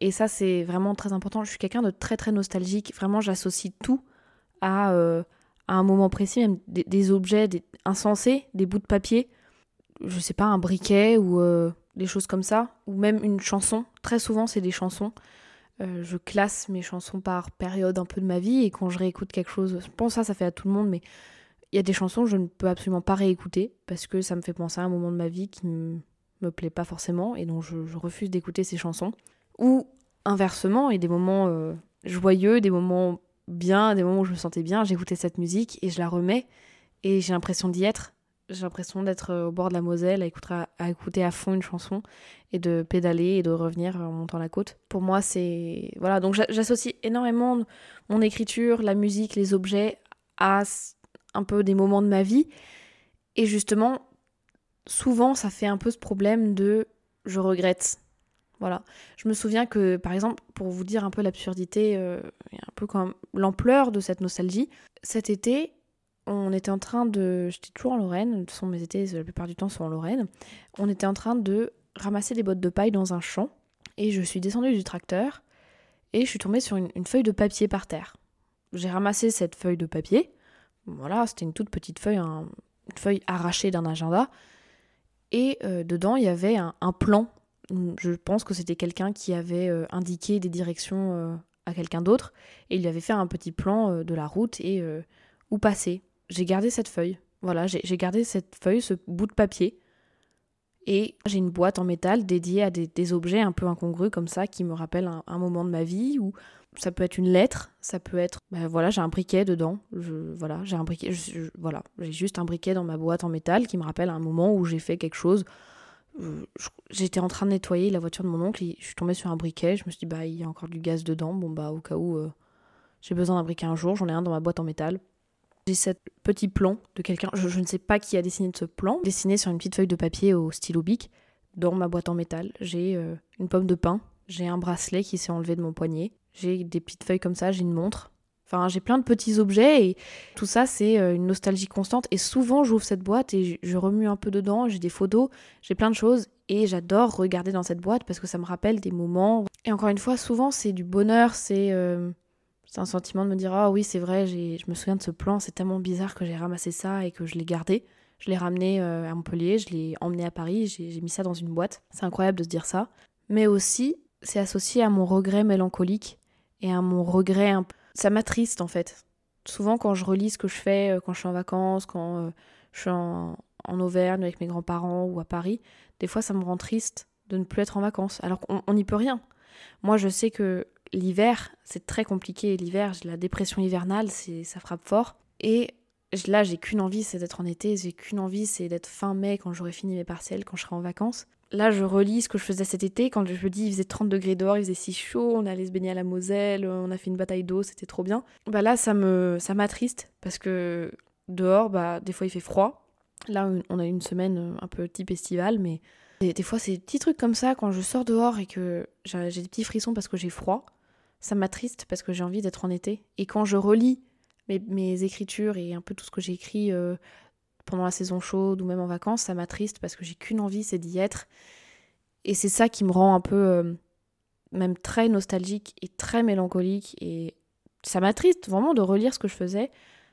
Et ça, c'est vraiment très important. Je suis quelqu'un de très très nostalgique. Vraiment, j'associe tout à, euh, un moment précis, même des, objets des, insensés, des bouts de papier, je sais pas, un briquet ou euh, des choses comme ça, ou même une chanson. Très souvent, c'est des chansons. Euh, je classe mes chansons par période un peu de ma vie et quand je réécoute quelque chose, je pense ça, ça fait à tout le monde, mais il y a des chansons que je ne peux absolument pas réécouter parce que ça me fait penser à un moment de ma vie qui me me plaît pas forcément et donc je, refuse d'écouter ces chansons. Ou inversement, il y a des moments euh, joyeux, des moments bien, des moments où je me sentais bien, j'écoutais cette musique et je la remets et j'ai l'impression d'y être. J'ai l'impression d'être euh, au bord de la Moselle à écouter, à écouter à fond une chanson et de pédaler et de revenir en montant la côte. Pour moi, c'est. Voilà, donc j'associe énormément mon écriture, la musique, les objets à un peu des moments de ma vie. Et justement, souvent ça fait un peu ce problème de je regrette. Voilà. Je me souviens que, par exemple, pour vous dire un peu l'absurdité, euh, un peu comme l'ampleur de cette nostalgie, cet été, on était en train de. J'étais toujours en Lorraine, façon, mes étés, la plupart du temps, sont en Lorraine. On était en train de ramasser des bottes de paille dans un champ, et je suis descendue du tracteur, et je suis tombée sur une, feuille de papier par terre. J'ai ramassé cette feuille de papier. Voilà, c'était une toute petite feuille, une feuille arrachée d'un agenda. Et euh, dedans, il y avait un, plan. Je pense que c'était quelqu'un qui avait euh, indiqué des directions euh, à quelqu'un d'autre. Et il avait fait un petit plan de la route et où passer. J'ai gardé cette feuille. Voilà, j'ai gardé cette feuille, ce bout de papier. Et j'ai une boîte en métal dédiée à des, objets un peu incongrus comme ça qui me rappellent un, moment de ma vie ou ça peut être une lettre, ça peut être, ben voilà, j'ai un briquet dedans. Voilà, j'ai un briquet, voilà, j'ai juste un briquet dans ma boîte en métal qui me rappelle un moment où j'ai fait quelque chose. Euh, j'étais en train de nettoyer la voiture de mon oncle, je suis tombée sur un briquet, je me suis dit bah il y a encore du gaz dedans, bon bah au cas où euh, j'ai besoin d'un briquet un jour, j'en ai un dans ma boîte en métal. J'ai ce petit plan de quelqu'un, je, ne sais pas qui a dessiné ce plan, dessiné sur une petite feuille de papier au stylo bic dans ma boîte en métal. J'ai euh, une pomme de pain, j'ai un bracelet qui s'est enlevé de mon poignet, j'ai des petites feuilles comme ça, j'ai une montre. Enfin, j'ai plein de petits objets et tout ça, c'est euh, une nostalgie constante. Et souvent, j'ouvre cette boîte et je remue un peu dedans. J'ai des photos, j'ai plein de choses et j'adore regarder dans cette boîte parce que ça me rappelle des moments. Et encore une fois, souvent, c'est du bonheur, c'est euh, un sentiment de me dire Ah oui, c'est vrai, je me souviens de ce plan, c'est tellement bizarre que j'ai ramassé ça et que je l'ai gardé. Je l'ai ramené euh, à Montpellier, je l'ai emmené à Paris, j'ai mis ça dans une boîte. C'est incroyable de se dire ça. Mais aussi, c'est associé à mon regret mélancolique et à mon regret. Un... Ça m'attriste en fait. Souvent quand je relis ce que je fais euh, quand je suis en vacances, quand euh, je suis en, Auvergne avec mes grands-parents ou à Paris, des fois ça me rend triste de ne plus être en vacances, alors qu'on n'y peut rien. Moi, je sais que l'hiver, c'est très compliqué. L'hiver, la dépression hivernale, ça frappe fort. Et là, j'ai qu'une envie, c'est d'être en été. J'ai qu'une envie, c'est d'être fin mai quand j'aurai fini mes partiels, quand je serai en vacances. Là, je relis ce que je faisais cet été. Quand je me dis, il faisait 30 degrés dehors, il faisait si chaud, on allait se baigner à la Moselle, on a fait une bataille d'eau, c'était trop bien. Bah là, ça me, ça m'attriste parce que dehors, bah, des fois, il fait froid. Là, on a une semaine un peu type estival, mais des, fois, c'est des petits trucs comme ça, quand je sors dehors et que j'ai des petits frissons parce que j'ai froid, ça m'attriste parce que j'ai envie d'être en été. Et quand je relis mes, écritures et un peu tout ce que j'ai écrit euh, pendant la saison chaude ou même en vacances, ça m'attriste parce que j'ai qu'une envie, c'est d'y être. Et c'est ça qui me rend un peu euh, même très nostalgique et très mélancolique. Et ça m'attriste vraiment de relire ce que je faisais.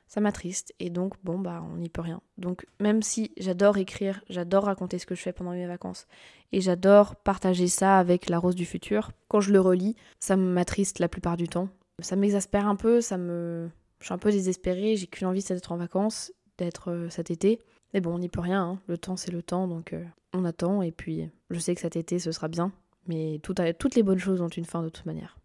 Ça m'attriste. Et donc, bon, bah, on n'y peut rien. Donc, même si j'adore écrire, j'adore raconter ce que je fais pendant mes vacances, et j'adore partager ça avec la rose du futur, quand je le relis, ça m'attriste la plupart du temps. Ça m'exaspère un peu, ça me je suis un peu désespérée, j'ai qu'une envie, c'est d'être en vacances, d'être euh, cet été. Mais bon, on n'y peut rien, hein. le temps c'est le temps, donc euh, on attend, et puis je sais que cet été ce sera bien, mais toutes les bonnes choses ont une fin de toute manière.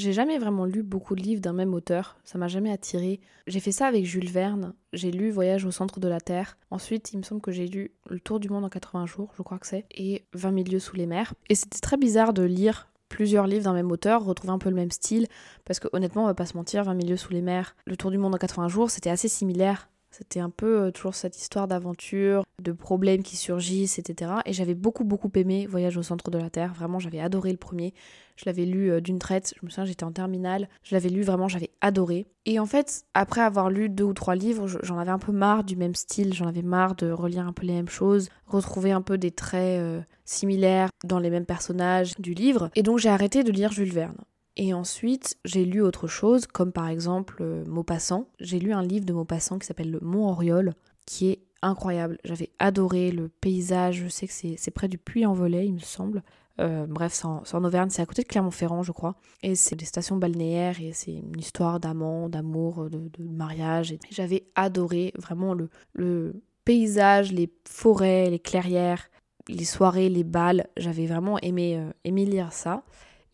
J'ai jamais vraiment lu beaucoup de livres d'un même auteur, ça m'a jamais attiré. J'ai fait ça avec Jules Verne, j'ai lu Voyage au centre de la Terre. Ensuite, il me semble que j'ai lu Le Tour du monde en 80 jours, je crois que c'est, et 20 000 lieues sous les mers. Et c'était très bizarre de lire plusieurs livres d'un même auteur, retrouver un peu le même style, parce que honnêtement, on va pas se mentir, 20 milieux sous les mers, Le Tour du monde en 80 jours, c'était assez similaire. C'était un peu euh, toujours cette histoire d'aventure, de problèmes qui surgissent, etc. Et j'avais beaucoup, beaucoup aimé Voyage au centre de la Terre. Vraiment, j'avais adoré le premier. Je l'avais lu euh, d'une traite. Je me souviens, j'étais en terminale. Je l'avais lu vraiment, j'avais adoré. Et en fait, après avoir lu deux ou trois livres, j'en avais un peu marre du même style. J'en avais marre de relire un peu les mêmes choses, retrouver un peu des traits euh, similaires dans les mêmes personnages du livre. Et donc, j'ai arrêté de lire Jules Verne. Et ensuite, j'ai lu autre chose, comme par exemple euh, Maupassant. J'ai lu un livre de Maupassant qui s'appelle Le Mont Oriole, qui est incroyable. J'avais adoré le paysage. Je sais que c'est près du Puy-en-Velay, il me semble. Euh, bref, c'est en, Auvergne, c'est à côté de Clermont-Ferrand, je crois. Et c'est des stations balnéaires et c'est une histoire d'amant, d'amour, de, mariage. Et j'avais adoré vraiment le, le paysage, les forêts, les clairières, les soirées, les balles. J'avais vraiment aimé, euh, aimé lire ça.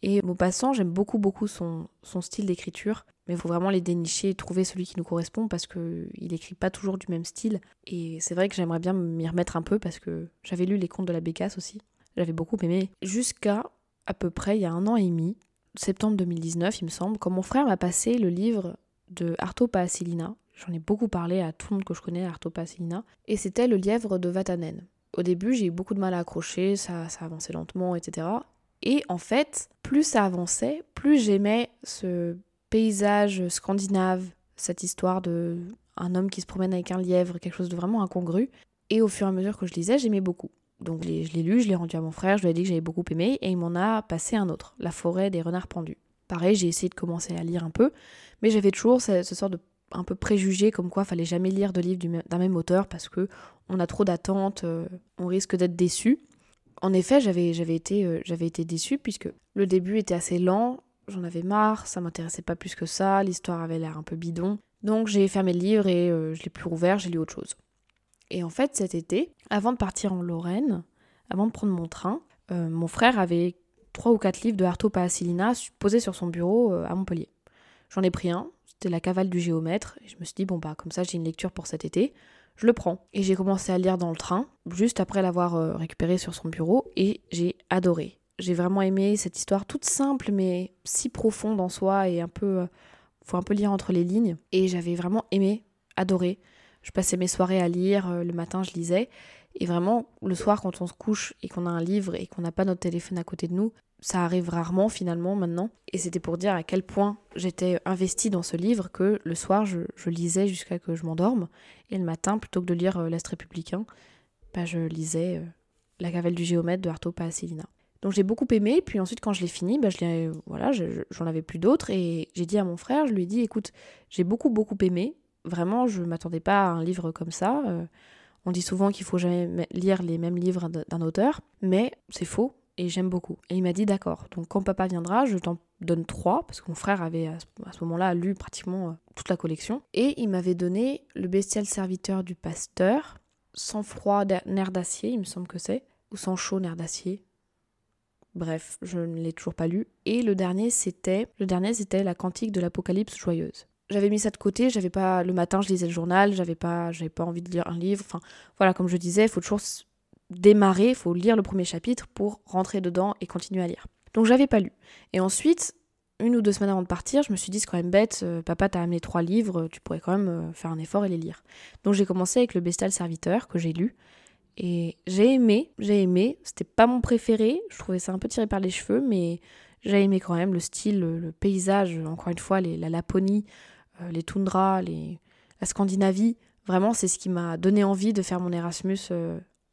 Et Maupassant, j'aime beaucoup, beaucoup son, son style d'écriture. Mais il faut vraiment les dénicher et trouver celui qui nous correspond parce qu'il n'écrit pas toujours du même style. Et c'est vrai que j'aimerais bien m'y remettre un peu parce que j'avais lu Les Contes de la Bécasse aussi. J'avais beaucoup aimé. Jusqu'à à peu près il y a un an et demi, septembre 2019, il me semble, quand mon frère m'a passé le livre de Arto Paasilina. J'en ai beaucoup parlé à tout le monde que je connais, Arto Paasilina. Et c'était Le Lièvre de Vatanen. Au début, j'ai eu beaucoup de mal à accrocher, ça, ça avançait lentement, etc. Et en fait, plus ça avançait, plus j'aimais ce paysage scandinave, cette histoire de un homme qui se promène avec un lièvre, quelque chose de vraiment incongru. Et au fur et à mesure que je lisais, j'aimais beaucoup. Donc je l'ai lu, je l'ai rendu à mon frère, je lui ai dit que j'avais beaucoup aimé, et il m'en a passé un autre, La forêt des renards pendus. Pareil, j'ai essayé de commencer à lire un peu, mais j'avais toujours ce, ce, sort de un peu préjugé comme quoi fallait jamais lire de livres d'un même auteur parce que on a trop d'attentes, euh, on risque d'être déçu. En effet, j'avais été, euh, déçue puisque le début était assez lent, j'en avais marre, ça m'intéressait pas plus que ça, l'histoire avait l'air un peu bidon. Donc j'ai fermé le livre et euh, je l'ai plus rouvert, j'ai lu autre chose. Et en fait, cet été, avant de partir en Lorraine, avant de prendre mon train, euh, mon frère avait trois ou quatre livres de Arto Paasilina posés sur son bureau à Montpellier. J'en ai pris un, c'était La cavale du géomètre, et je me suis dit, bon bah comme ça j'ai une lecture pour cet été je le prends. Et j'ai commencé à lire dans le train, juste après l'avoir euh, récupéré sur son bureau, et j'ai adoré. J'ai vraiment aimé cette histoire toute simple, mais si profonde en soi, et un peu... Euh, faut un peu lire entre les lignes. Et j'avais vraiment aimé, adoré. Je passais mes soirées à lire, euh, le matin je lisais, et vraiment, le soir, quand on se couche et qu'on a un livre et qu'on n'a pas notre téléphone à côté de nous, ça arrive rarement finalement maintenant. Et c'était pour dire à quel point j'étais investie dans ce livre que le soir, je, lisais jusqu'à que je m'endorme. Et le matin, plutôt que de lire euh, L'Est républicain, bah, je lisais euh, La cavale du géomètre de Arto Paasilina. Donc j'ai beaucoup aimé, puis ensuite quand je l'ai fini, bah, je voilà, j'en avais plus d'autres, et j'ai dit à mon frère, je lui ai dit, écoute, j'ai beaucoup beaucoup aimé, vraiment, je m'attendais pas à un livre comme ça, euh, on dit souvent qu'il faut jamais lire les mêmes livres d'un auteur, mais c'est faux. Et j'aime beaucoup. Et il m'a dit d'accord, donc quand papa viendra, je t'en donne trois, parce que mon frère avait à ce moment-là lu pratiquement euh, toute la collection. Et il m'avait donné Le bestial serviteur du pasteur, Sans froid, nerf d'acier, il me semble que c'est, ou Sans chaud, nerf d'acier. Bref, je ne l'ai toujours pas lu. Et le dernier, c'était le dernier, c'était la cantique de l'Apocalypse joyeuse. J'avais mis ça de côté, j'avais pas le matin, je lisais le journal, j'avais pas j'avais pas envie de lire un livre. Enfin, voilà, comme je disais, il faut toujours démarrer, il faut lire le premier chapitre pour rentrer dedans et continuer à lire. Donc j'avais pas lu. Et ensuite, une ou deux semaines avant de partir, je me suis dit c'est quand même bête, euh, papa t'a amené trois livres, tu pourrais quand même euh, faire un effort et les lire. Donc j'ai commencé avec le Bestial Serviteur que j'ai lu. Et j'ai aimé, j'ai aimé. C'était pas mon préféré, je trouvais ça un peu tiré par les cheveux, mais j'ai aimé quand même le style, le, paysage, encore une fois, la Laponie, euh, les toundras, les, la Scandinavie. Vraiment, c'est ce qui m'a donné envie de faire mon Erasmus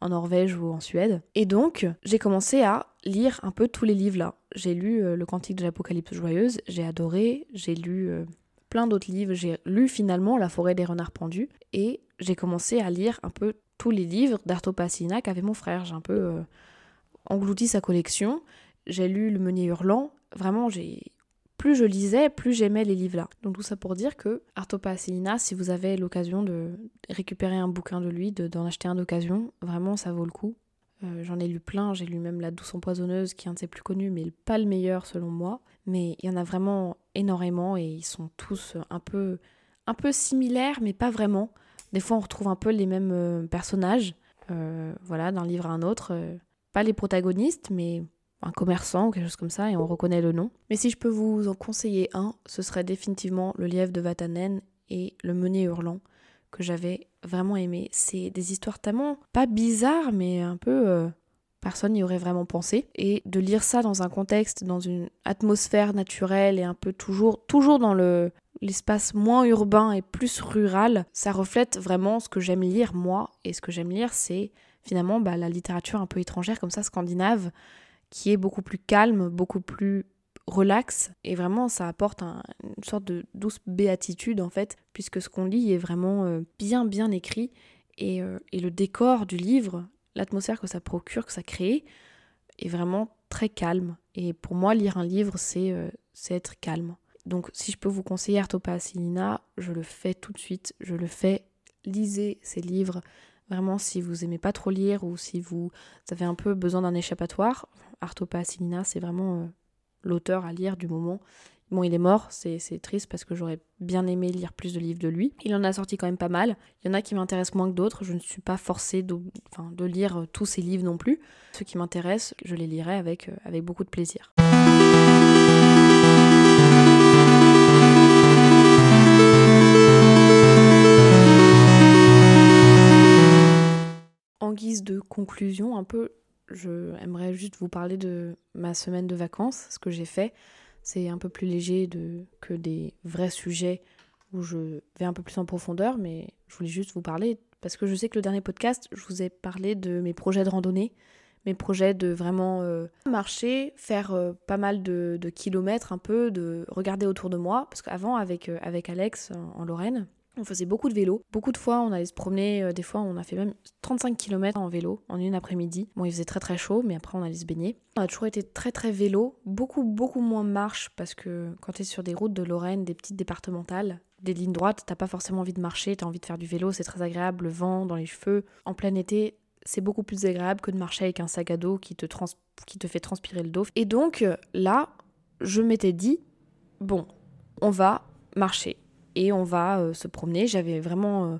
en Norvège ou en Suède. Et donc, j'ai commencé à lire un peu tous les livres là. J'ai lu euh, Le Cantique de l'Apocalypse joyeuse, j'ai adoré, j'ai lu euh, plein d'autres livres, j'ai lu finalement La forêt des renards pendus et j'ai commencé à lire un peu tous les livres d'Arto Passina qu'avait mon frère. J'ai un peu euh, englouti sa collection. J'ai lu Le Meunier Hurlant. Vraiment, j'ai plus je lisais, plus j'aimais les livres-là. Donc tout ça pour dire que Artopa Asselina, si vous avez l'occasion de récupérer un bouquin de lui, d'en acheter un d'occasion, vraiment ça vaut le coup. Euh, j'en ai lu plein, j'ai lu même La douce empoisonneuse, qui est un de ses plus connus, mais pas le meilleur selon moi. Mais il y en a vraiment énormément et ils sont tous un peu, un peu similaires, mais pas vraiment. Des fois on retrouve un peu les mêmes euh, personnages, euh, voilà, d'un livre à un autre. pas les protagonistes, mais un commerçant ou quelque chose comme ça et on reconnaît le nom. Mais si je peux vous en conseiller un, ce serait définitivement le lièvre de Vatanen et le meunier hurlant que j'avais vraiment aimé. C'est des histoires tellement pas bizarres mais un peu euh, personne n'y aurait vraiment pensé et de lire ça dans un contexte dans une atmosphère naturelle et un peu toujours toujours dans le l'espace moins urbain et plus rural, ça reflète vraiment ce que j'aime lire moi et ce que j'aime lire c'est finalement bah, la littérature un peu étrangère comme ça scandinave qui est beaucoup plus calme, beaucoup plus relax. Et vraiment ça apporte une sorte de douce béatitude en fait puisque ce qu'on lit est vraiment euh, bien bien écrit. Euh, et, le décor du livre, l'atmosphère que ça procure, que ça crée est vraiment très calme. Et pour moi lire un livre c'est euh, être calme. Donc si je peux vous conseiller Artopa Asilina, je le fais tout de suite, je le fais, lisez ces livres, Vraiment, si vous aimez pas trop lire ou si vous avez un peu besoin d'un échappatoire, Artopa Asilina, c'est vraiment euh, l'auteur à lire du moment. Bon, il est mort, c'est triste parce que j'aurais bien aimé lire plus de livres de lui. Il en a sorti quand même pas mal. Il y en a qui m'intéressent moins que d'autres. Je ne suis pas forcée de, lire euh, tous ses livres non plus. Ceux qui m'intéressent, je les lirai avec, euh, beaucoup de plaisir. guise de conclusion, un peu, je aimerais juste vous parler de ma semaine de vacances, ce que j'ai fait. C'est un peu plus léger que des vrais sujets où je vais un peu plus en profondeur, mais je voulais juste vous parler parce que je sais que le dernier podcast, je vous ai parlé de mes projets de randonnée, mes projets de vraiment euh, marcher, faire euh, pas mal de, kilomètres un peu, de regarder autour de moi. Parce qu'avant, avec, euh, avec Alex en Lorraine, on faisait beaucoup de vélo. Beaucoup de fois, on allait se promener. Euh, des fois, on a fait même 35 km en vélo en une après-midi. Bon, il faisait très très chaud, mais après, on allait se baigner. On a toujours été très très vélo. Beaucoup, beaucoup moins marche parce que quand tu es sur des routes de Lorraine, des petites départementales, des lignes droites, t'as pas forcément envie de marcher, t'as envie de faire du vélo, c'est très agréable, le vent dans les cheveux. En plein été, c'est beaucoup plus agréable que de marcher avec un sac à dos qui te, qui te fait transpirer le dos. Et donc là, je m'étais dit, bon, on va marcher et on va euh, se promener. J'avais vraiment euh,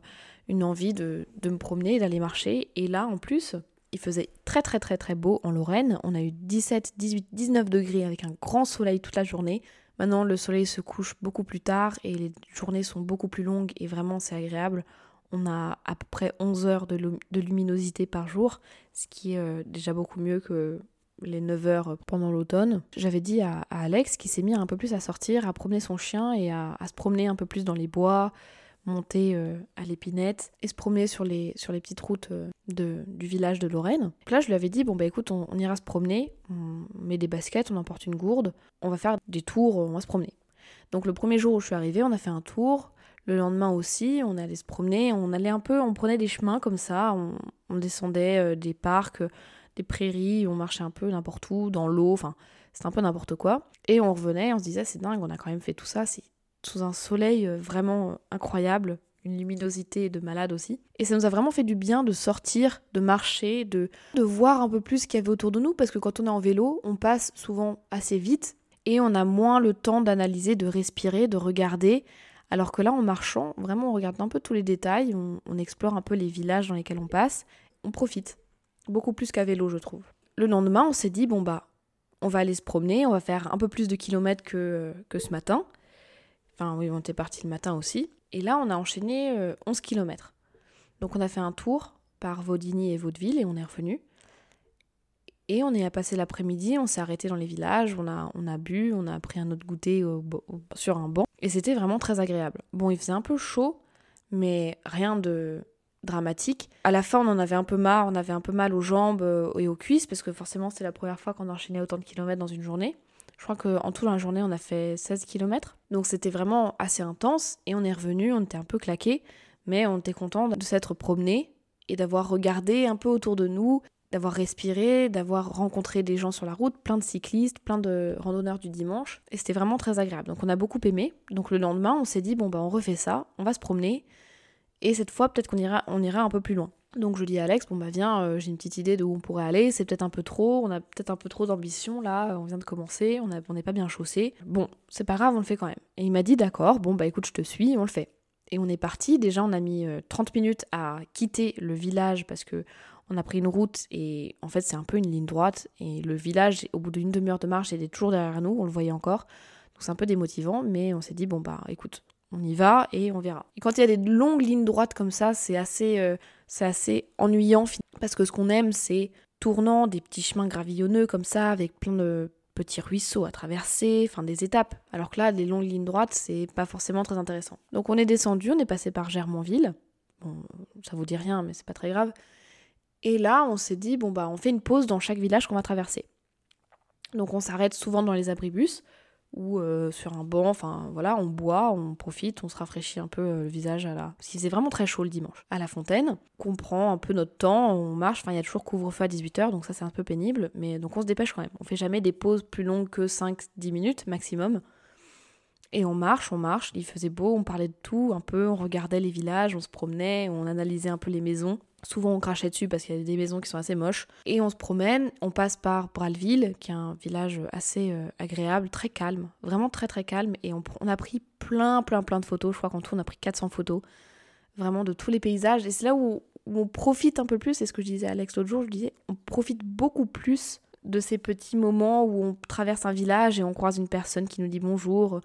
une envie de, me promener, d'aller marcher. Et là, en plus, il faisait très très très très beau en Lorraine. On a eu 17, 18, 19 degrés avec un grand soleil toute la journée. Maintenant, le soleil se couche beaucoup plus tard et les journées sont beaucoup plus longues et vraiment c'est agréable. On a à peu près 11 heures de, luminosité par jour, ce qui est euh, déjà beaucoup mieux que les 9 heures pendant l'automne, j'avais dit à, Alex qui s'est mis un peu plus à sortir, à promener son chien et à, se promener un peu plus dans les bois, monter euh, à l'épinette et se promener sur les, sur les petites routes euh, de, du village de Lorraine. Donc là, je lui avais dit, bon bah écoute, on, ira se promener, on met des baskets, on emporte une gourde, on va faire des tours, on va se promener. Donc le premier jour où je suis arrivée, on a fait un tour. Le lendemain aussi, on allait se promener, on allait un peu, on prenait des chemins comme ça, on, descendait euh, des parcs des prairies, on marchait un peu n'importe où, dans l'eau, enfin, c'était un peu n'importe quoi. Et on revenait, on se disait, c'est dingue, on a quand même fait tout ça, c'est sous un soleil euh, vraiment incroyable, une luminosité de malade aussi. Et ça nous a vraiment fait du bien de sortir, de marcher, de, de voir un peu plus ce qu'il y avait autour de nous, parce que quand on est en vélo, on passe souvent assez vite et on a moins le temps d'analyser, de respirer, de regarder. Alors que là, en marchant, vraiment, on regarde un peu tous les détails, on, explore un peu les villages dans lesquels on passe, on profite. Beaucoup plus qu'à vélo, je trouve. Le lendemain, on s'est dit, bon bah, on va aller se promener, on va faire un peu plus de kilomètres que, que ce matin. Enfin, oui, on était parti le matin aussi. Et là, on a enchaîné 11 euh, km. Donc, on a fait un tour par Vaudigny et Vaudeville et on est revenu. Et on est passé l'après-midi, on s'est arrêté dans les villages, on a, on a bu, on a pris un autre goûter sur un banc. Et c'était vraiment très agréable. Bon, il faisait un peu chaud, mais rien de dramatique. À la fin, on en avait un peu marre, on avait un peu mal aux jambes euh, et aux cuisses, parce que forcément, c'était la première fois qu'on enchaînait autant de kilomètres dans une journée. Je crois qu'en tout, la journée, on a fait 16 km. Donc c'était vraiment assez intense. Et on est revenu, on était un peu claqué, mais on était content de s'être promené et d'avoir regardé un peu autour de nous, d'avoir respiré, d'avoir rencontré des gens sur la route, plein de cyclistes, plein de randonneurs du dimanche. Et c'était vraiment très agréable. Donc on a beaucoup aimé. Donc le lendemain, on s'est dit, bon, bah on refait ça, on va se promener. Et cette fois, peut-être qu'on ira, on ira un peu plus loin. Donc je dis à Alex, bon bah viens, euh, j'ai une petite idée de où on pourrait aller, c'est peut-être un peu trop, on a peut-être un peu trop d'ambition là, on vient de commencer, on n'est pas bien chaussé. Bon, c'est pas grave, on le fait quand même. Et il m'a dit d'accord, bon bah écoute, je te suis, on le fait. Et on est parti, déjà on a mis 30 euh, minutes à quitter le village parce que on a pris une route et en fait c'est un peu une ligne droite et le village au bout d'une demi-heure de marche il était toujours derrière nous, on le voyait encore. Donc c'est un peu démotivant mais on s'est dit bon bah écoute, on y va et on verra. Et quand il y a des longues lignes droites comme ça, c'est assez, euh, c'est assez ennuyant parce que ce qu'on aime c'est tournant des petits chemins gravillonneux comme ça avec plein de petits ruisseaux à traverser, enfin des étapes. Alors que là, les longues lignes droites, c'est pas forcément très intéressant. Donc on est descendu, on est passé par Germainville. Bon, ça vous dit rien, mais c'est pas très grave. Et là, on s'est dit, bon, bah, on fait une pause dans chaque village qu'on va traverser. Donc, on s'arrête souvent dans les abribus ou euh, sur un banc, enfin voilà, on boit, on profite, on se rafraîchit un peu euh, le visage à la. Parce qu'il faisait vraiment très chaud le dimanche. À la fontaine, qu'on prend un peu notre temps, on marche, enfin il y a toujours couvre-feu à 18h, donc ça c'est un peu pénible, mais donc on se dépêche quand même. On fait jamais des pauses plus longues que 5-10 minutes maximum. Et on marche, on marche, il faisait beau, on parlait de tout un peu, on regardait les villages, on se promenait, on analysait un peu les maisons. Souvent on crachait dessus parce qu'il y a des maisons qui sont assez moches. Et on se promène, on passe par Bralville, qui est un village assez euh, agréable, très calme, vraiment très très calme. Et on, a pris plein plein plein de photos, je crois qu'en tout on a pris 400 photos, vraiment de tous les paysages. Et c'est là où, on profite un peu plus, c'est ce que je disais à Alex l'autre jour, je disais, on profite beaucoup plus de ces petits moments où on traverse un village et on croise une personne qui nous dit bonjour,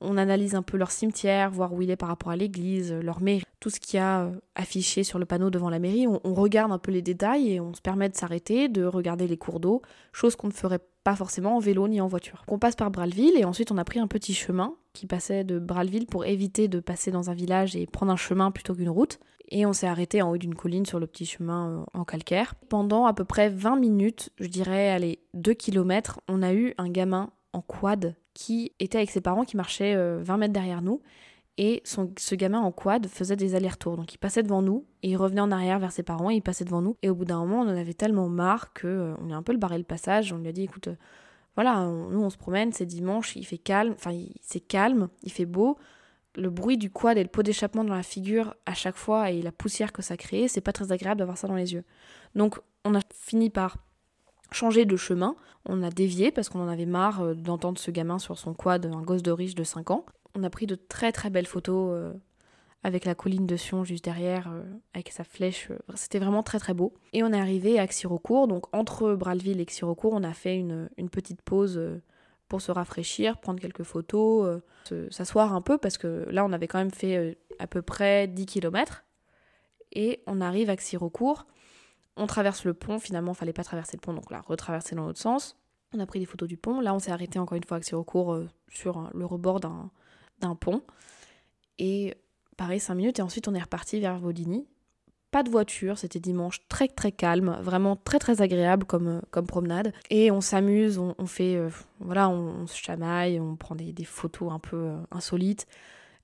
on analyse un peu leur cimetière, voir où il est par rapport à l'église, leur mairie, tout ce qu'il y a euh, affiché sur le panneau devant la mairie. On, regarde un peu les détails et on se permet de s'arrêter, de regarder les cours d'eau, chose qu'on ne ferait pas forcément en vélo ni en voiture. On passe par Bralville et ensuite on a pris un petit chemin qui passait de Bralville pour éviter de passer dans un village et prendre un chemin plutôt qu'une route. Et on s'est arrêté en haut d'une colline sur le petit chemin euh, en calcaire. Pendant à peu près 20 minutes, je dirais, allez, 2 km, on a eu un gamin en quad qui était avec ses parents qui marchaient 20 euh, mètres derrière nous. Et son, ce gamin en quad faisait des allers-retours. Donc il passait devant nous et il revenait en arrière vers ses parents et il passait devant nous. Et au bout d'un moment, on en avait tellement marre qu'on euh, on a un peu le barré le passage. On lui a dit écoute, euh, voilà, nous on se promène, c'est dimanche, il fait calme, enfin c'est calme, il fait beau. Le bruit du quad et le pot d'échappement dans la figure à chaque fois et la poussière que ça crée, c'est pas très agréable d'avoir ça dans les yeux. Donc on a fini par changer de chemin. On a dévié parce qu'on en avait marre euh, d'entendre ce gamin sur son quad, un gosse de riche de 5 ans. On a pris de très très belles photos euh, avec la colline de Sion juste derrière, euh, avec sa flèche. C'était vraiment très très beau. Et on est arrivé à Xirocourt, donc entre Bralville et Xirocourt, on a fait une, petite pause pour se rafraîchir, prendre quelques photos, s'asseoir un peu parce que là on avait quand même fait à peu près 10 km. Et on arrive à Xirocourt on traverse le pont, finalement, fallait pas traverser le pont, donc là, retraverser dans l'autre sens. On a pris des photos du pont. Là, on s'est arrêté encore une fois avec recours euh, sur le rebord d'un pont. Et pareil, 5 minutes, et ensuite on est reparti vers Vaudigny. Pas de voiture, c'était dimanche, très très calme, vraiment très très agréable comme, euh, promenade. Et on s'amuse, on, fait, euh, voilà, on, se chamaille, on prend des, photos un peu insolites.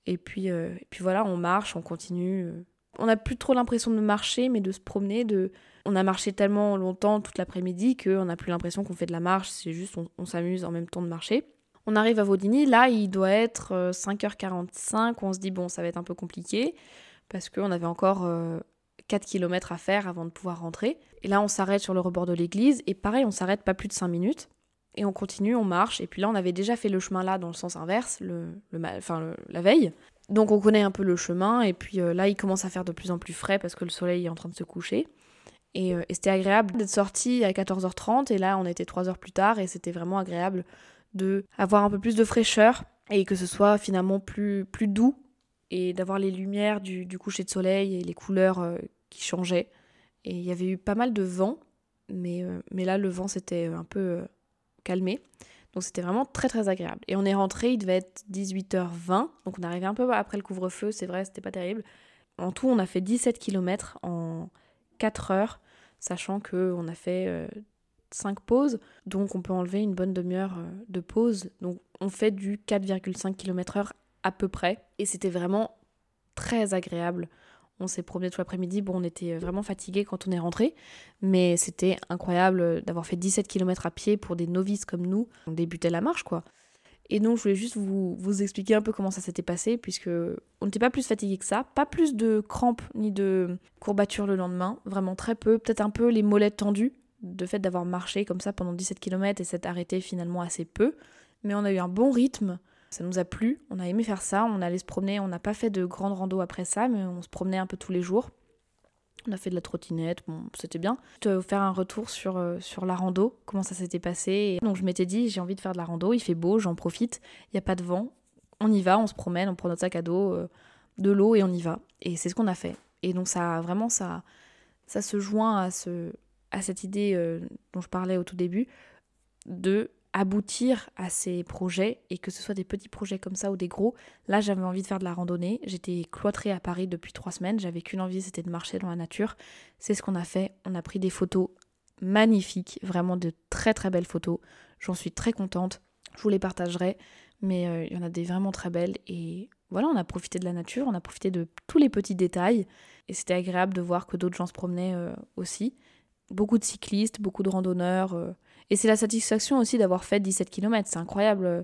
Et puis, et puis voilà, on marche, on continue On n'a plus trop l'impression de marcher, mais de se promener. De... On a marché tellement longtemps toute l'après-midi qu'on n'a plus l'impression qu'on fait de la marche, c'est juste on, s'amuse en même temps de marcher. On arrive à Vaudigny, là il doit être 5h45, euh, on se dit bon ça va être un peu compliqué parce qu'on avait encore 4 euh, km à faire avant de pouvoir rentrer. Et là on s'arrête sur le rebord de l'église et pareil on s'arrête pas plus de 5 minutes et on continue, on marche. Et puis là, on avait déjà fait le chemin là dans le sens inverse, le, enfin, la veille. Donc on connaît un peu le chemin. Et puis euh, là, il commence à faire de plus en plus frais parce que le soleil est en train de se coucher. Et, euh, c'était agréable d'être sorti à 14h30. Et là, on était 3 heures plus tard. Et c'était vraiment agréable de avoir un peu plus de fraîcheur et que ce soit finalement plus, plus doux et d'avoir les lumières du, coucher de soleil et les couleurs euh, qui changeaient. Et il y avait eu pas mal de vent, mais, mais là le vent c'était un peu calmé. Donc c'était vraiment très très agréable. Et on est rentré, il devait être 18h20, donc on arrivait un peu après le couvre-feu, c'est vrai, c'était pas terrible. En tout, on a fait 17 km en 4 heures, sachant qu'on a fait 5 euh, pauses, donc on peut enlever une bonne demi-heure euh, de pause. Donc on fait du 4,5 km/h à peu près, et c'était vraiment très agréable. On s'est promené tout l'après-midi. Bon, on était euh, vraiment fatigués quand on est rentré, mais c'était incroyable d'avoir fait 17 km à pied pour des novices comme nous. On débutait la marche, quoi. Et donc, je voulais juste vous, vous expliquer un peu comment ça s'était passé, puisque on n'était pas plus fatigué que ça. Pas plus de crampes ni de courbatures le lendemain. Vraiment très peu. Peut-être un peu les mollets tendus, de fait d'avoir marché comme ça pendant 17 km et s'être arrêté finalement assez peu. Mais on a eu un bon rythme. Ça nous a plu, on a aimé faire ça, on allait se promener, on n'a pas fait de grandes rando après ça, mais on se promenait un peu tous les jours. On a fait de la trottinette, bon, c'était bien. Je vous faire un retour sur, euh, sur la rando, comment ça s'était passé. donc je m'étais dit, j'ai envie de faire de la rando, il fait beau, j'en profite, il n'y a pas de vent. On y va, on se promène, on prend notre sac à dos, euh, de l'eau et on y va. Et c'est ce qu'on a fait. Et donc ça, vraiment, ça, ça se joint à, ce, à cette idée euh, dont je parlais au tout début, de aboutir à ces projets et que ce soit des petits projets comme ça ou des gros. Là, j'avais envie de faire de la randonnée. J'étais cloîtrée à Paris depuis trois semaines. J'avais qu'une envie, c'était de marcher dans la nature. C'est ce qu'on a fait. On a pris des photos magnifiques, vraiment de très très belles photos. J'en suis très contente. Je vous les partagerai, mais euh, il y en a des vraiment très belles. Et voilà, on a profité de la nature, on a profité de tous les petits détails. Et c'était agréable de voir que d'autres gens se promenaient euh, aussi. Beaucoup de cyclistes, beaucoup de randonneurs. Euh, et c'est la satisfaction aussi d'avoir fait 17 km. C'est incroyable euh,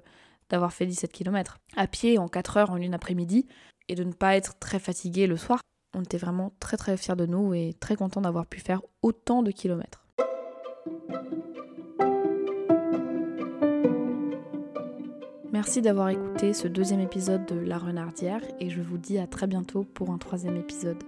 d'avoir fait 17 km à pied en 4 heures en une après-midi et de ne pas être très fatigué le soir. On était vraiment très très fiers de nous et très contents d'avoir pu faire autant de kilomètres. Merci d'avoir écouté ce deuxième épisode de La Renardière et je vous dis à très bientôt pour un troisième épisode.